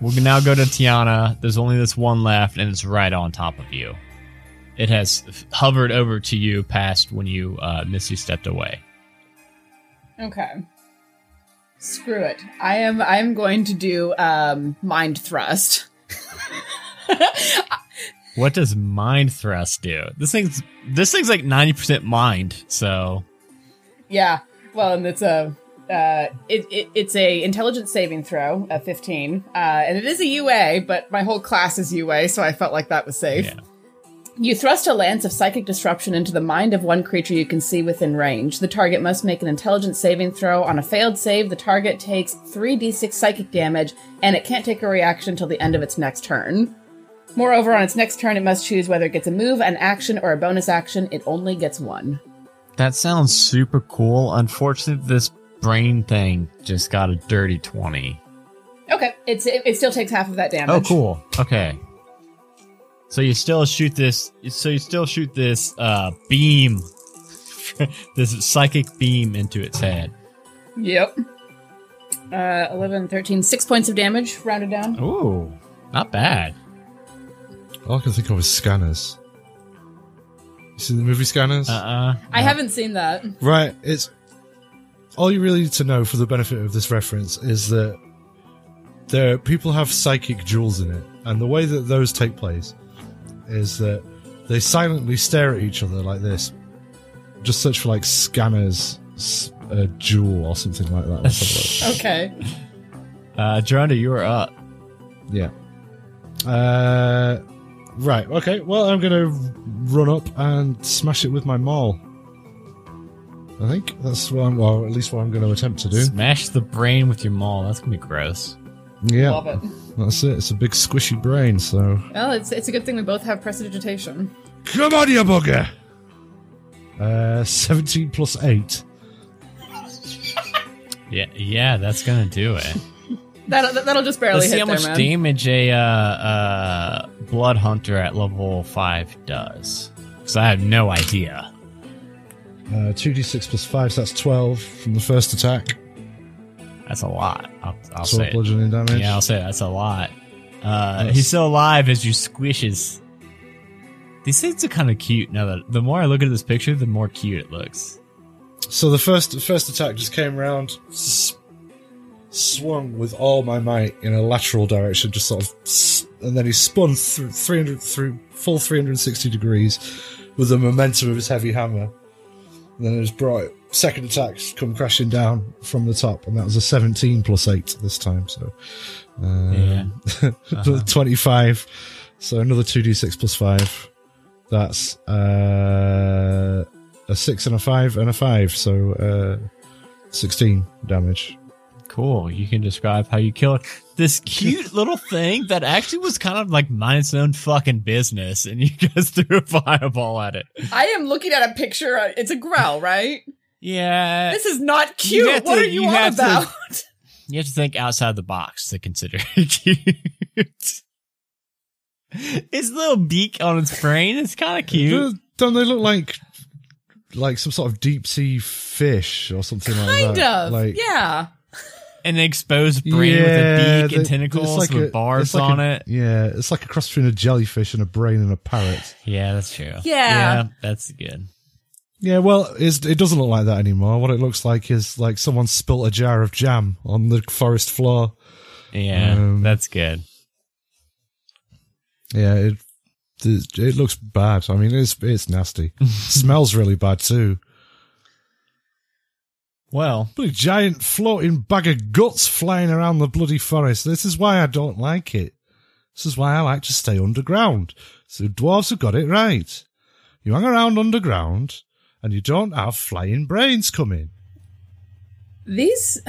A: we can now go to Tiana. There's only this one left, and it's right on top of you. It has hovered over to you past when you uh, Misty stepped away.
B: Okay. Screw it. I am I'm going to do um mind thrust.
A: What does mind thrust do? This thing's this thing's like ninety percent mind. So
B: Yeah. Well, and it's a uh, it, it it's a intelligence saving throw of 15, uh, and it is a UA, but my whole class is UA, so I felt like that was safe.
A: yeah,
B: You thrust a lance of psychic disruption into the mind of one creature you can see within range. The target must make an intelligence saving throw. On a failed save, the target takes 3d6 psychic damage, and it can't take a reaction until the end of its next turn. Moreover, on its next turn, it must choose whether it gets a move, an action, or a bonus action. It only gets one.
A: that sounds super cool. Unfortunately, this brain thing just got a dirty twenty.
B: Okay, it's it, it still takes half of that damage.
A: Oh, cool. Okay. So you still shoot this. So you still shoot this uh, beam this psychic beam into its head.
B: Yep. Uh, 11, 13, six points of damage, rounded down.
A: Ooh, not bad.
C: All I can think of is scanners. You seen the movie Scanners?
A: Uh uh
B: I haven't seen that.
C: Right, it's all you really need to know for the benefit of this reference is that there people have psychic jewels in it, and the way that those take place is that they silently stare at each other like this. Just search for like scanners, s- a jewel or something like that. Let's have.
B: Okay.
A: Uh, Gerundu, you are up.
C: yeah. Uh, right. Okay. Well, I'm gonna run up and smash it with my maul. I think that's what I'm. Well, at least what I'm going to attempt to do.
A: Smash the brain with your maul. That's gonna be gross.
C: Yeah.
B: Love it.
C: That's it. It's a big squishy brain, so.
B: Well, it's, it's a good thing we both have prestidigitation.
C: Come on, you bugger! Uh, 17 plus 8.
A: Yeah, yeah, that's gonna do it.
B: That'll, that'll just barely
A: Let's see
B: hit
A: how
B: there,
A: much
B: man.
A: damage a uh, uh, blood hunter at level five does. Because I have no idea.
C: Uh, 2d6 plus 5, so that's 12 from the first attack.
A: That's a lot. I'll, I'll
C: 12
A: say.
C: Bludgeoning damage.
A: Yeah, I'll say that's a lot. Uh,
C: Yes.
A: he's still alive as you squishes. These things are kind of cute. Now that the more I look at this picture, the more cute it looks.
C: So the first the first attack just came round, s- swung with all my might in a lateral direction, just sort of, and then he spun through 300 through full 360 degrees with the momentum of his heavy hammer. Then it was brought second attacks come crashing down from the top, and that was a 17 plus 8 this time. So um,
A: Uh-huh.
C: 25. So another 2d6 plus 5. That's uh, a 6 and a 5 and a 5. So uh, 16 damage.
A: Cool. You can describe how you killed this cute little thing that actually was kind of like minding its own fucking business, and you just threw a fireball at it.
B: I am looking at a picture. uh, It's a Grell, right?
A: Yeah,
B: This is not cute.
A: have
B: what
A: to-
B: are you,
A: you
B: on
A: have to-
B: about?
A: you have to think outside the box to consider it cute. Its little beak on its brain is kind of cute.
C: Don't- Don't they look like like some sort of deep sea fish or something like that?
B: kind
C: that?
B: of.
C: Like,
B: yeah.
A: An exposed brain with a
C: Yeah,
A: beak and
C: they-
A: tentacles
C: it's like
A: with
C: a-
A: bars
C: like
A: on
C: a-
A: it.
C: Yeah, it's like a cross between a jellyfish and a brain and a parrot.
A: Yeah, that's true.
B: Yeah.
A: that's good.
C: Yeah, well, it's, it doesn't look like that anymore. What it looks like is like someone spilt a jar of jam on the forest floor.
A: Yeah,
C: Um,
A: that's good.
C: Yeah, it it, it looks bad. I mean, it's it's nasty. Smells really bad too.
A: Well,
C: Bloody giant floating bag of guts flying around the bloody forest. This is why I don't like it. This is why I like to stay underground. So dwarves have got it right. You hang around underground and you don't have flying brains coming.
B: These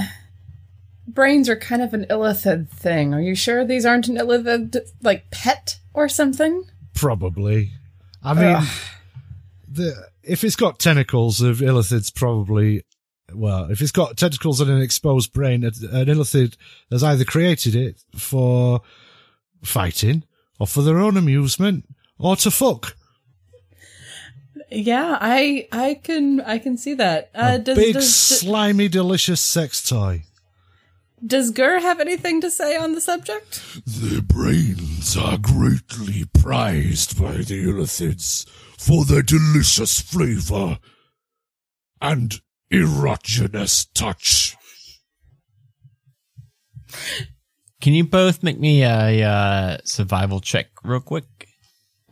B: brains are kind of an illithid thing. Are you sure these aren't an illithid, like, pet or something?
C: Probably. I mean, the, if it's got tentacles of illithids, probably. Well, if it's got tentacles and an exposed brain, an illithid has either created it for fighting, or for their own amusement, or to fuck.
B: Yeah, I I can I can see that. Uh,
C: A
B: does
C: big,
B: does,
C: slimy, delicious sex toy.
B: does Gur have anything to say on the subject?
D: Their brains are greatly prized by the Illithids for their delicious flavor and erogenous touch.
A: can you both make me a uh, survival check real quick?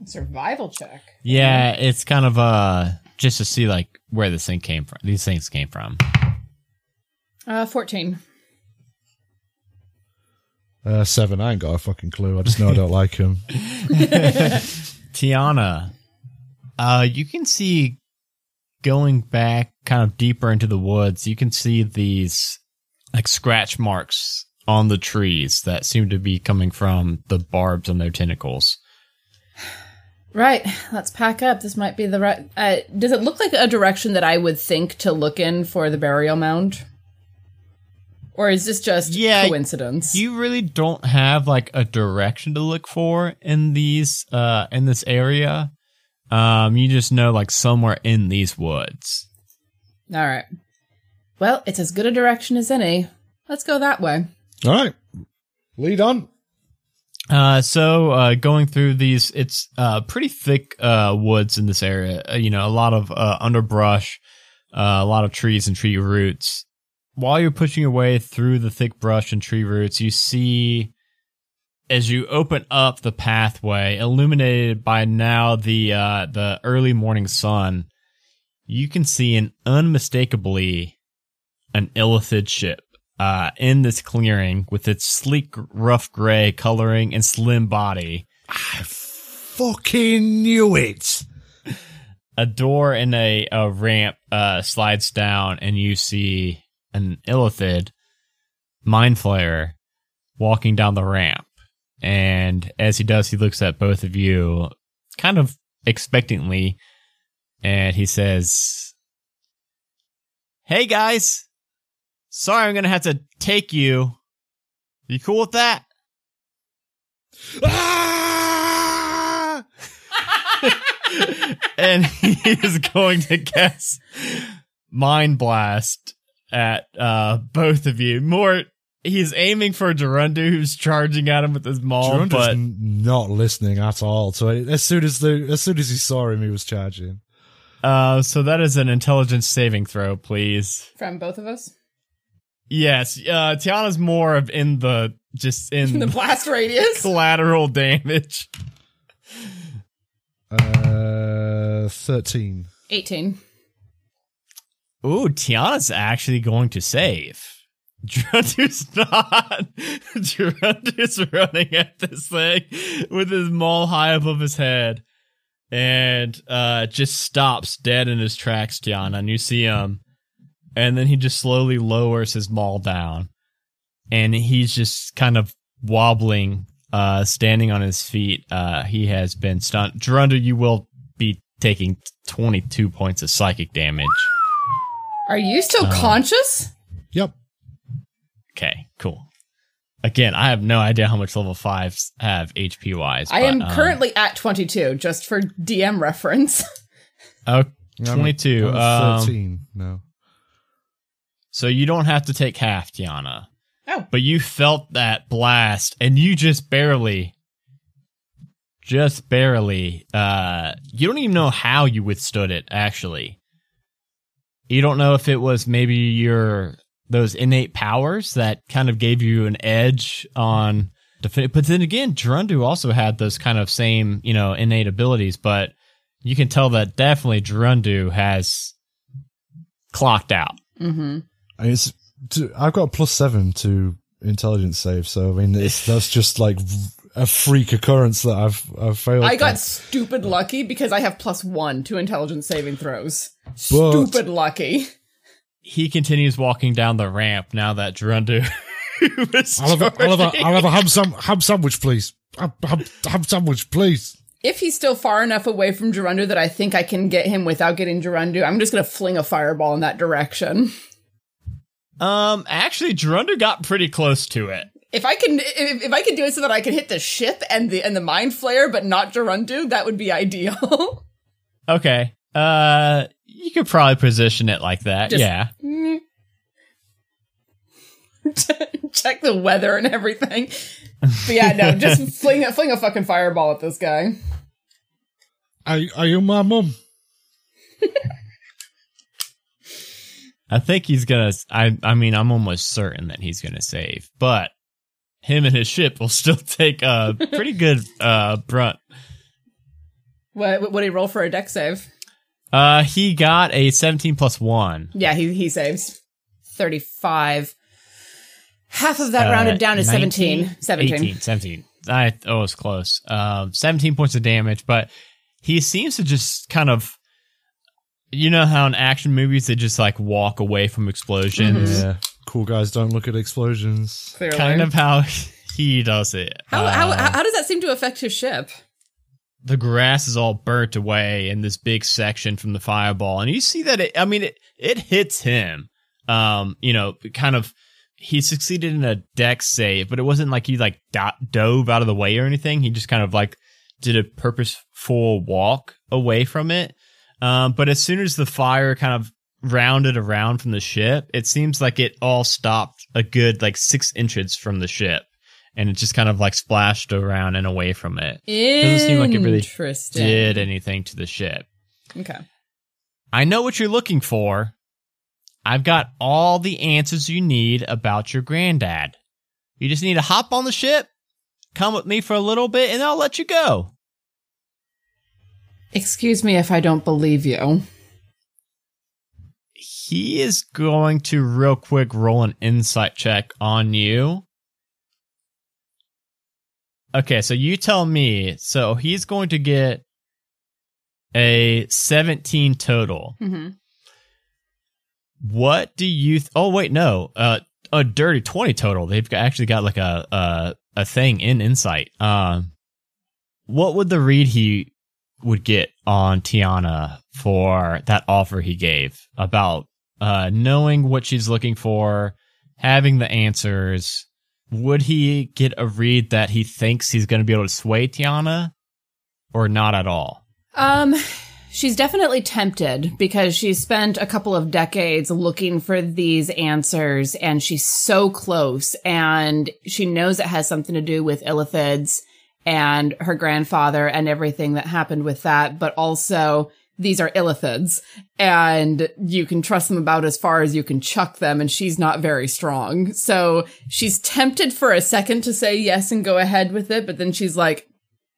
B: Survival check.
A: Yeah, it's kind of uh just to see like where this thing came from. These things came from.
B: Uh, fourteen.
C: Uh, seven, I ain't got a fucking clue. I just know I don't like him.
A: Tiana, uh, you can see going back kind of deeper into the woods. You can see these like scratch marks on the trees that seem to be coming from the barbs on their tentacles.
B: Right, let's pack up. This might be the right. Uh, does it look like a direction that I would think to look in for the burial mound? Or is this just
A: Yeah,
B: coincidence?
A: You really don't have like a direction to look for in these uh in this area. Um you just know like somewhere in these woods.
B: All right. Well, it's as good a direction as any. Let's go that way.
C: All right. Lead on.
A: Uh, so uh, going through these, it's uh, pretty thick uh, woods in this area. Uh, you know, a lot of uh, underbrush, uh, a lot of trees and tree roots. While you're pushing your way through the thick brush and tree roots, you see as you open up the pathway, illuminated by now the uh, the early morning sun, you can see an unmistakably an illithid ship uh, in this clearing with its sleek, rough gray coloring and slim body.
C: I fucking knew it.
A: A door and a, a ramp uh, slides down, and you see an illithid mind flayer walking down the ramp. And as he does, he looks at both of you kind of expectantly, and he says, Hey guys, sorry I'm gonna have to take you. You cool with that? And he is going to cast Mind Blast at uh, both of you. More, he's aiming for Gerundu, who's charging at him with his maul,
C: Gerundu's
A: but
C: not listening at all. So as soon as the as soon as he saw him, he was charging.
A: uh, so that is an intelligence saving throw, please.
B: From both of us?
A: Yes, uh, Tiana's more of in the just in
B: The blast radius?
A: collateral damage.
C: Uh, thirteen.
B: 18.
A: Ooh, Tiana's actually going to save. Gerundu's not. Gerundu's running at this thing with his maul high above his head and uh just stops dead in his tracks, Tiana. And you see him. And then he just slowly lowers his maul down. And he's just kind of wobbling, uh, standing on his feet. Uh, he has been stunned. Gerundu, you will be taking 22 points of psychic damage.
B: Are you still
A: Uh,
B: conscious?
C: Yep.
A: Okay, cool. Again, I have no idea how much level fives have HP wise.
B: I am
A: but, um,
B: currently at 22, just for DM reference.
A: oh,
C: I'm-
A: 22.
C: I'm
A: Um,
C: Thirteen. No.
A: so you don't have to take half, Tiana.
B: Oh.
A: But you felt that blast and you just barely, just barely, uh, you don't even know how you withstood it, actually. You don't know if it was maybe your, those innate powers that kind of gave you an edge on, defi- but then again, Gerundu also had those kind of same, you know, innate abilities, but you can tell that definitely Gerundu has clocked out.
B: Mm-hmm.
C: I mean, It's, to, I've got a plus seven to intelligence save, so I mean, it's, that's just like a freak occurrence that I've I've failed.
B: I got
C: at.
B: stupid lucky because I have plus one to intelligence saving throws.
C: But-
B: Stupid lucky.
A: He continues walking down the ramp now that Gerundu
C: I'll have, a, I'll, have a,
A: charging.
C: I'll have a ham, sam- ham sandwich, please. Ham, ham, ham sandwich, please.
B: If he's still far enough away from Gerundu that I think I can get him without getting Gerundu, I'm just going to fling a fireball in that direction.
A: Um, actually, Gerundu got pretty close to it.
B: If I can, if, if I can do it so that I can hit the ship and the and the mind flayer, but not Gerundu, that would be ideal.
A: Okay. Uh, you could probably position it like that.
B: Just-
A: yeah.
B: Check the weather and everything. But yeah, no, just fling a fling a fucking fireball at this guy.
C: Are, are you my mom?
A: I think he's gonna. I. I mean, I'm almost certain that he's gonna save, but him and his ship will still take a pretty good uh brunt.
B: What what did he roll for a Dex save?
A: Uh, he got a 17 plus one.
B: Yeah, he he saves thirty five. Half of that
A: Uh,
B: rounded down is
A: 19?
B: 17. 17.
A: 18, 17. I, oh, it's close. Um, 17 points of damage, but he seems to just kind of, you know how in action movies they just like walk away from explosions?
C: Yeah. Cool guys don't look at explosions.
B: Clearly.
A: Kind of how he does it.
B: How,
A: Uh,
B: how, how does that seem to affect his ship?
A: The grass is all burnt away in this big section from the fireball, and you see that it. I mean, it it hits him. Um, you know, kind of. He succeeded in a Dex save, but it wasn't like he like do- dove out of the way or anything. He just kind of like did a purposeful walk away from it. Um, but as soon as the fire kind of rounded around from the ship, it seems like it all stopped a good like six inches from the ship. And it just kind of like splashed around and away from it. It doesn't seem like it really. Did anything to the ship.
B: Okay.
A: I know what you're looking for. I've got all the answers you need about your granddad. You just need to hop on the ship, come with me for a little bit, and I'll let you go.
B: Excuse me if I don't believe you.
A: He is going to real quick roll an insight check on you. Okay, so you tell me. So he's going to get a 17 total.
B: Mm-hmm.
A: What do you? Th- oh wait, no. Uh, a dirty 20 total. They've actually got like a a a thing in insight. Um, what would the read he would get on Tiana for that offer he gave about uh knowing what she's looking for, having the answers? Would he get a read that he thinks he's going to be able to sway Tiana, or not at all?
B: Um, she's definitely tempted because she's spent a couple of decades looking for these answers and she's so close and she knows it has something to do with Illithids and her grandfather and everything that happened with that, but also these are Illithids and you can trust them about as far as you can chuck them and she's not very strong. So she's tempted for a second to say yes and go ahead with it, but then she's like,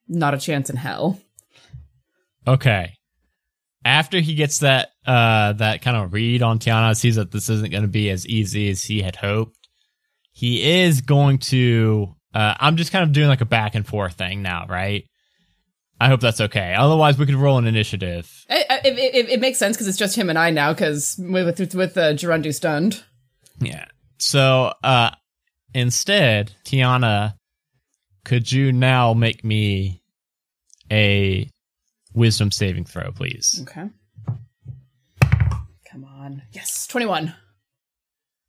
B: not a chance in hell.
A: Okay. After he gets that uh that kind of read on Tiana, sees that this isn't going to be as easy as he had hoped. He is going to uh I'm just kind of doing like a back and forth thing now, right? I hope that's okay. Otherwise, we could roll an initiative.
B: It, it, it, it makes sense because it's just him and I now because with with, with uh, Gerundu stunned.
A: Yeah. So, uh instead, Tiana, could you now make me a wisdom saving throw, please?
B: Okay. Come on. Yes, 21.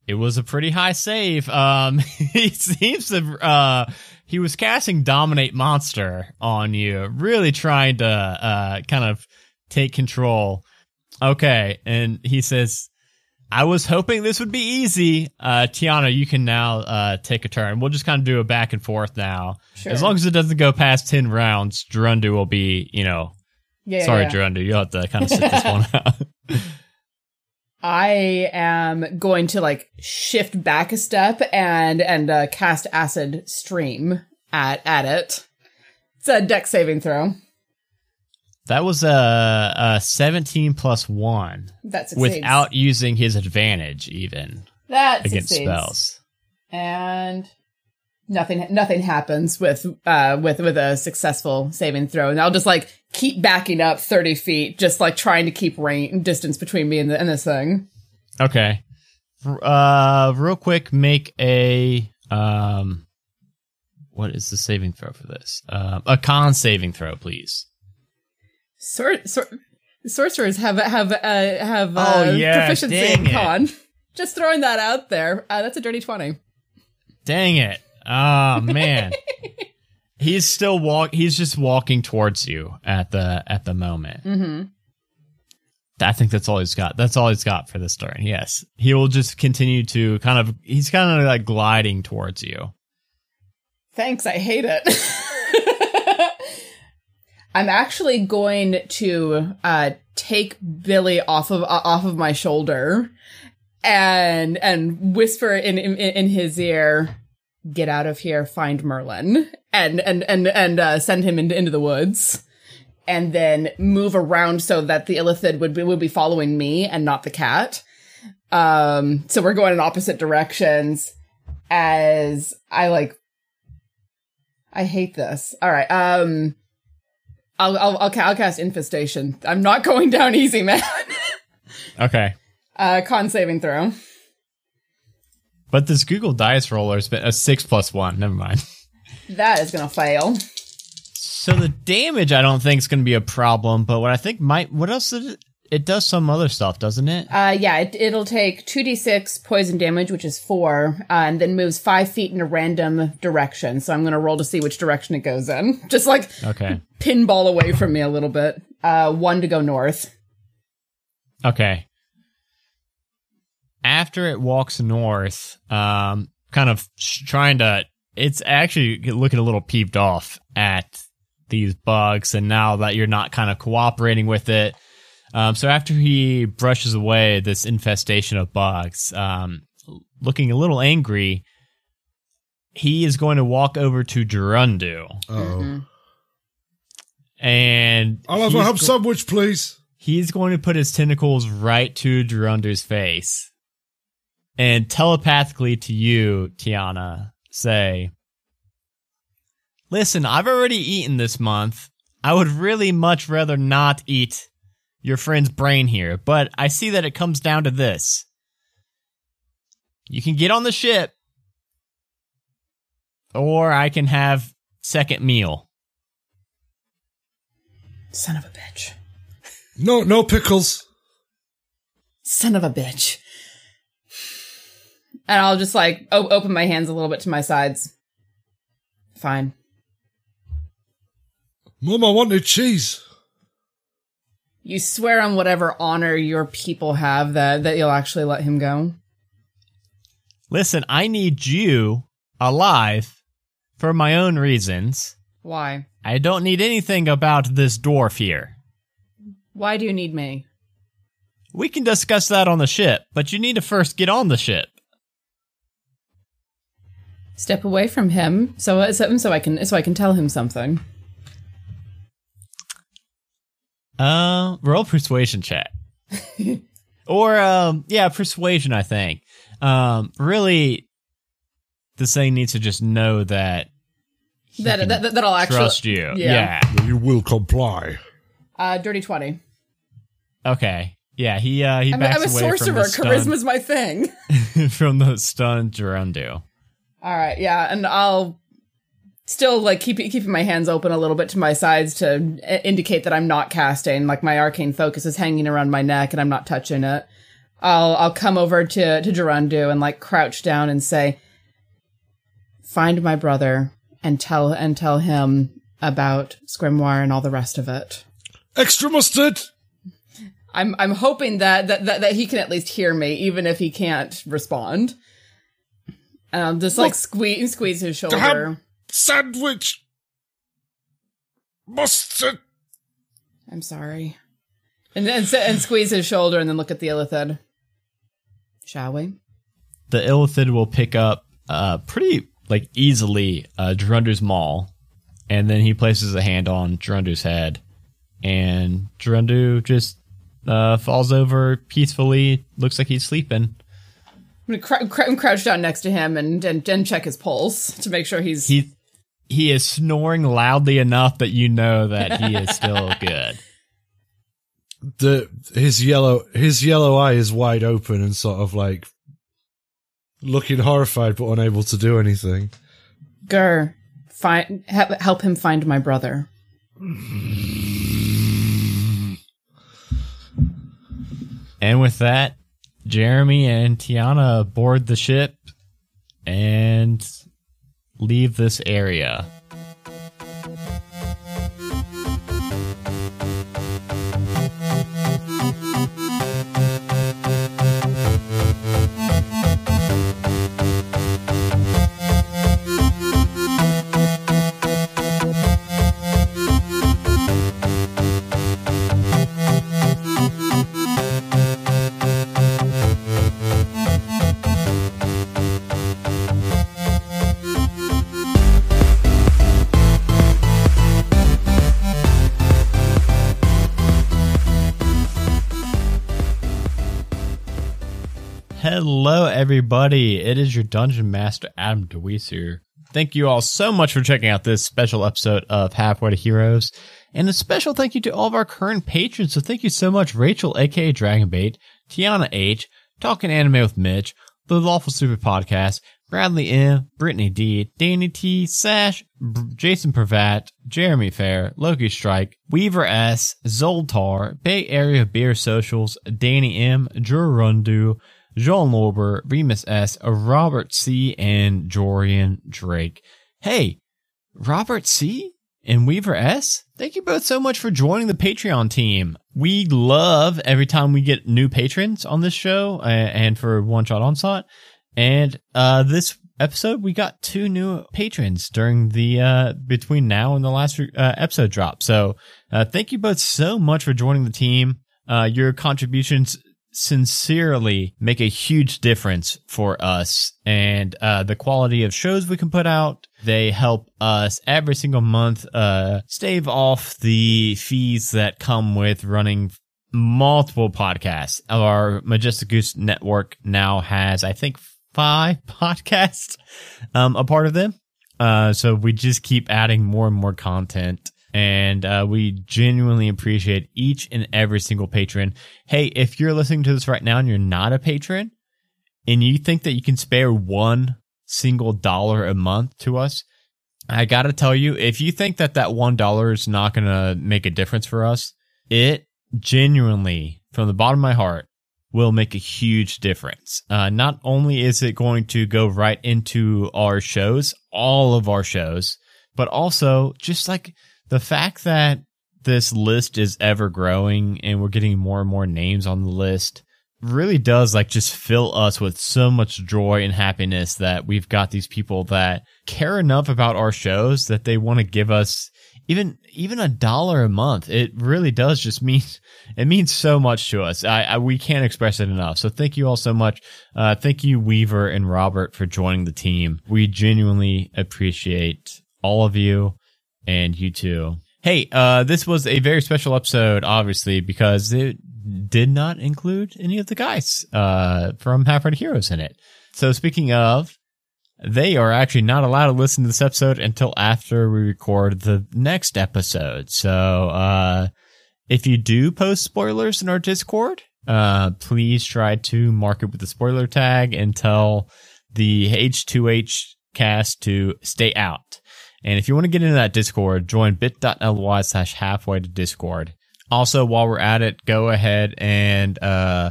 A: It was a pretty high save. Um, he seems to, uh, he was casting Dominate Monster on you, really trying to, uh, kind of take control. Okay. And he says, I was hoping this would be easy. Uh, Tiana, you can now, uh, take a turn. We'll just kind of do a back and forth now.
B: Sure.
A: As long as it doesn't go past 10 rounds, Gerundu will be, you know,
B: Yeah.
A: sorry,
B: yeah.
A: Gerundu, you'll have to kind of sit this one out.
B: I am going to like shift back a step and and uh, cast acid stream at at it. It's a Dex saving throw.
A: That was a, a 17 plus 1
B: That succeeds.
A: without using his advantage, even
B: that
A: against
B: succeeds.
A: spells.
B: and nothing nothing happens with uh with with a successful saving throw and i'll just like keep backing up 30 feet just like trying to keep range distance between me and, the, and this thing
A: Okay. Uh, real quick, make a um, what is the saving throw for this? Um, a con saving throw, please.
B: Sor- sor- sorcerers have have uh, have uh,
A: Oh, yeah,
B: proficiency in
A: it.
B: con just throwing that out there uh, that's a dirty 20
A: Dang it! Oh man, he's still walk. He's just walking towards you at the at the moment.
B: mm-hmm
A: I think that's all he's got. That's all he's got for this turn. Yes, he will just continue to kind of. He's kind of like gliding towards you.
B: Thanks, I hate it. I'm actually going to uh, take Billy off of uh, off of my shoulder and and whisper in in, in his ear, "Get out of here, find Merlin," and and and and uh, send him into, into the woods. And then move around so that the illithid would be would be following me and not the cat. Um, so we're going in opposite directions. As I like I hate this. All right. Um, I'll I'll I'll, I'll cast infestation. I'm not going down easy, man.
A: Okay,
B: uh, con saving throw.
A: But this Google Dice roller's been a six plus one. Never mind.
B: That is gonna fail.
A: So the damage, I don't think is going to be a problem. But what I think might, what else? Did it, it does some other stuff, doesn't it?
B: Uh, yeah, it, it'll take two d six poison damage, which is four, uh, and then moves five feet in a random direction. So I'm gonna roll to see which direction it goes in. Just like
A: Okay.
B: pinball away from me a little bit. Uh, one to go north.
A: Okay. After it walks north, um, kind of trying to, it's actually looking a little peeved off at these bugs, and now that you're not kind of cooperating with it. Um, so after he brushes away this infestation of bugs, um, looking a little angry, he is going to walk over to Gerundu.
C: Oh,
A: And
C: I'll have a
A: he's
C: ham
A: go-
C: sandwich, please.
A: he's going to put his tentacles right to Gerundu's face and telepathically to you, Tiana, say, Listen, I've already eaten this month. I would really much rather not eat your friend's brain here, but I see that it comes down to this. You can get on the ship, or I can have second meal.
B: Son of a bitch.
C: No, no pickles.
B: Son of a bitch. And I'll just like o- open my hands a little bit to my sides. Fine.
C: Mum, I wanted cheese.
B: You swear on whatever honor your people have that that you'll actually let him go.
A: Listen, I need you alive for my own reasons.
B: Why?
A: I don't need anything about this dwarf here.
B: Why do you need me?
A: We can discuss that on the ship, but you need to first get on the ship.
B: Step away from him so so, so I can so I can tell him something.
A: Uh, roll persuasion check. or, um, yeah, persuasion, I think. Um, really, this thing needs to just know that
B: That,
A: can
B: that, that that'll actually
A: trust you.
B: Yeah.
A: yeah.
C: You will comply.
B: Uh, dirty twenty.
A: Okay. Yeah, he, uh, he
B: I'm,
A: backs
B: I'm a
A: away from
B: sorcerer.
A: the stun,
B: Charisma's my thing.
A: from the stunned Gerundu.
B: All right, yeah, and I'll still like keep keeping my hands open a little bit to my sides to indicate that I'm not casting. Like my arcane focus is hanging around my neck and I'm not touching it. I'll I'll come over to to Gerundu and like crouch down and say, "Find my brother and tell and tell him about Scrimwire and all the rest of it."
C: Extra mustard.
B: I'm I'm hoping that that that, that he can at least hear me, even if he can't respond. Um, just like
C: Look,
B: squeeze squeeze his shoulder.
C: ham sandwich. Mustard.
B: I'm sorry. And then and squeeze his shoulder and then look at the Illithid. Shall we?
A: the Illithid will pick up uh pretty like easily uh Gerundu's maul, and then he places a hand on Gerundu's head, and Gerundu just uh falls over peacefully. Looks like he's sleeping.
B: I'm gonna cr- cr- crouch down next to him and, and and check his pulse to make sure he's.
A: He he is snoring loudly enough that you know that he is still good.
C: The his yellow his yellow eye is wide open and sort of like looking horrified but unable to do anything.
B: Gur, find help him find my brother.
A: And with that, Jeremy and Tiana board the ship and leave this area. Hello, everybody. It is your Dungeon Master, Adam DeWeese here. Thank you all so much for checking out this special episode of Halfway to Heroes. And a special thank you to all of our current patrons. So thank you so much, Rachel, aka Dragonbait, Tiana H, Talking Anime with Mitch, The Lawful Super Podcast, Bradley M, Brittany D, Danny T, Sash, Jason Pravat, Jeremy Fair, Loki Strike, Weaver S, Zoltar, Bay Area Beer Socials, Danny M, Drew Rundu, Jean Lorber, Remus S, Robert C, and Jorian Drake. Hey, Robert C? and Weaver S. Thank you both so much for joining the Patreon team. We love every time we get new patrons on this show and for One Shot Onslaught. And uh, this episode, we got two new patrons during the uh, between now and the last uh, episode drop. So uh, thank you both so much for joining the team. Uh, your contributions sincerely make a huge difference for us and uh, the quality of shows we can put out. They help us every single month uh, stave off the fees that come with running multiple podcasts. Our Majestic Goose network now has, I think, five podcasts um, a part of them. Uh, so we just keep adding more and more content and uh, we genuinely appreciate each and every single patron. Hey, if you're listening to this right now and you're not a patron, and you think that you can spare one single dollar a month to us, I got to tell you, if you think that that one dollar is not going to make a difference for us, it genuinely, from the bottom of my heart, will make a huge difference. Uh, not only is it going to go right into our shows, all of our shows, but also just like the fact that this list is ever growing and we're getting more and more names on the list really does like just fill us with so much joy and happiness that we've got these people that care enough about our shows that they want to give us even even a dollar a month. It really does just mean it means so much to us. I, I we can't express it enough. So thank you all so much. Uh, thank you weaver and robert for joining the team. We genuinely appreciate all of you and you too. Hey, uh, this was a very special episode, obviously, because it did not include any of the guys uh, from Half Heroes in it. So, speaking of, they are actually not allowed to listen to this episode until after we record the next episode. So, uh, if you do post spoilers in our Discord, uh, please try to mark it with the spoiler tag and tell the H2H cast to stay out. And if you want to get into that Discord, join bit.ly slash halfway to Discord. Also, while we're at it, go ahead and uh,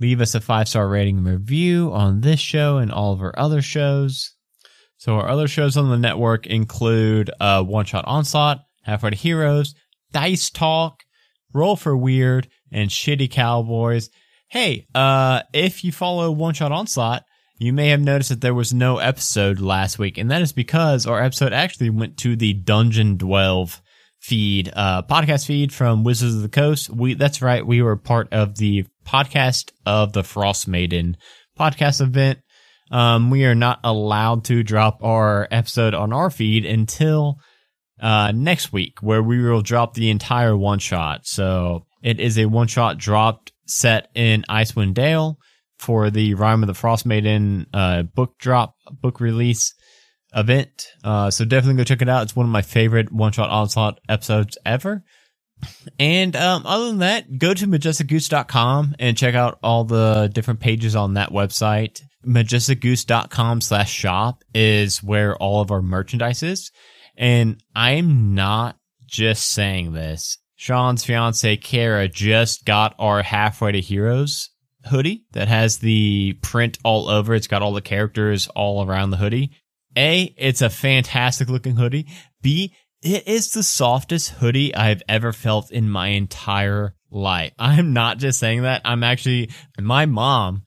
A: leave us a five star rating and review on this show and all of our other shows. So, our other shows on the network include uh, One Shot Onslaught, Halfway to Heroes, Dice Talk, Roll for Weird, and Shitty Cowboys. Hey, uh, if you follow One Shot Onslaught, you may have noticed that there was no episode last week, and that is because our episode actually went to the Dungeon Dwelve feed, uh, podcast feed from Wizards of the Coast. We, that's right. We were part of the podcast of the Frost Maiden podcast event. Um, we are not allowed to drop our episode on our feed until, uh, next week where we will drop the entire one shot. So it is a one shot dropped set in Icewind Dale for the Rhyme of the Frost Maiden uh, book drop, book release event. Uh, so definitely go check it out. It's one of my favorite one shot onslaught episodes ever. And um, other than that, go to majesticgoose.com and check out all the different pages on that website. Majesticgoose.com slash shop is where all of our merchandise is. And I'm not just saying this. Sean's fiance, Kara, just got our Halfway to Heroes hoodie that has the print all over. It's got all the characters all around the hoodie. A, it's a fantastic looking hoodie. B, it is the softest hoodie I've ever felt in my entire life. I'm not just saying that. I'm actually, my mom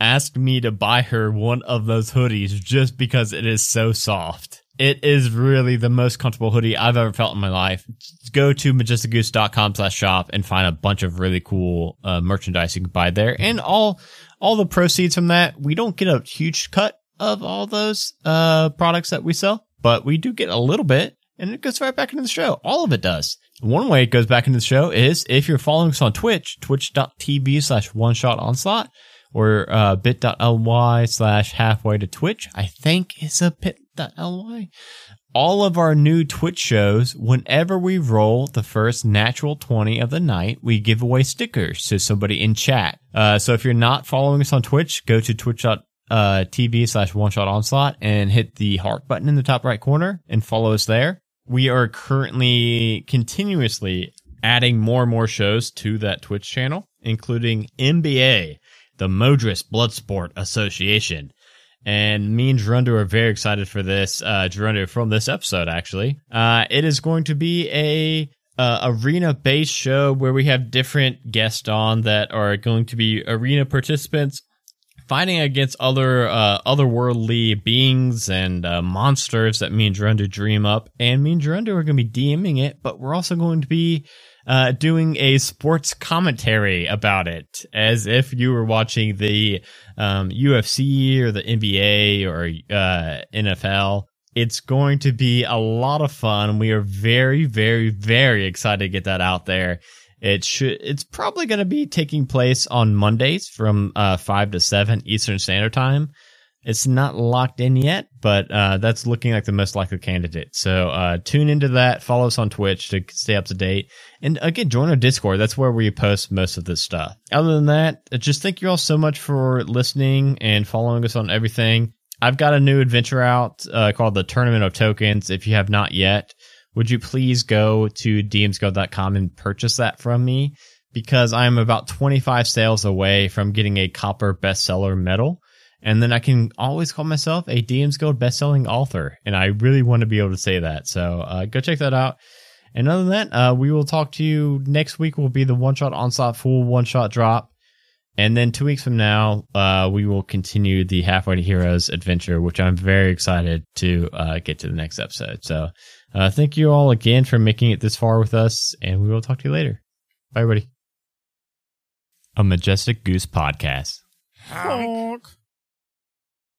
A: asked me to buy her one of those hoodies just because it is so soft. It is really the most comfortable hoodie I've ever felt in my life. Go to majesticgoose.com slash shop and find a bunch of really cool uh, merchandise you can buy there. And all, all the proceeds from that, we don't get a huge cut of all those, uh, products that we sell, but we do get a little bit and it goes right back into the show. All of it does. One way it goes back into the show is if you're following us on Twitch, twitch.tv slash one shot onslaught or, uh, bit.ly slash halfway to Twitch. I think it's a bit.ly. All of our new Twitch shows, whenever we roll the first natural 20 of the night, we give away stickers to somebody in chat. Uh, so if you're not following us on Twitch, go to twitch.tv uh, slash one shot onslaught and hit the heart button in the top right corner and follow us there. We are currently continuously adding more and more shows to that Twitch channel, including NBA, the Modris Bloodsport Association, And me and Gerundu are very excited for this, uh, Gerundu, from this episode, actually. Uh, it is going to be a uh, arena based show where we have different guests on that are going to be arena participants fighting against other uh, otherworldly beings and uh, monsters that me and Gerundu dream up. And me and Gerundu are going to be DMing it, but we're also going to be uh, doing a sports commentary about it, as if you were watching the um, UFC or the NBA or uh, NFL. It's going to be a lot of fun. We are very, very, very excited to get that out there. It should. It's probably going to be taking place on Mondays from uh, five to seven Eastern Standard Time. It's not locked in yet, but uh, that's looking like the most likely candidate. So uh, tune into that. Follow us on Twitch to stay up to date. And again, join our Discord. That's where we post most of this stuff. Other than that, just thank you all so much for listening and following us on everything. I've got a new adventure out uh, called the Tournament of Tokens. If you have not yet, would you please go to dmsguild.com and purchase that from me? Because I'm about 25 sales away from getting a copper bestseller medal and then I can always call myself a DM's Guild best-selling author, and I really want to be able to say that. So uh, go check that out. And other than that, uh, we will talk to you next week. Will be the one-shot onslaught full one-shot drop, and then two weeks from now, uh, we will continue the Halfway to Heroes adventure, which I'm very excited to uh, get to the next episode. So uh, thank you all again for making it this far with us, and we will talk to you later. Bye, everybody. A Majestic Goose Podcast.
E: Honk.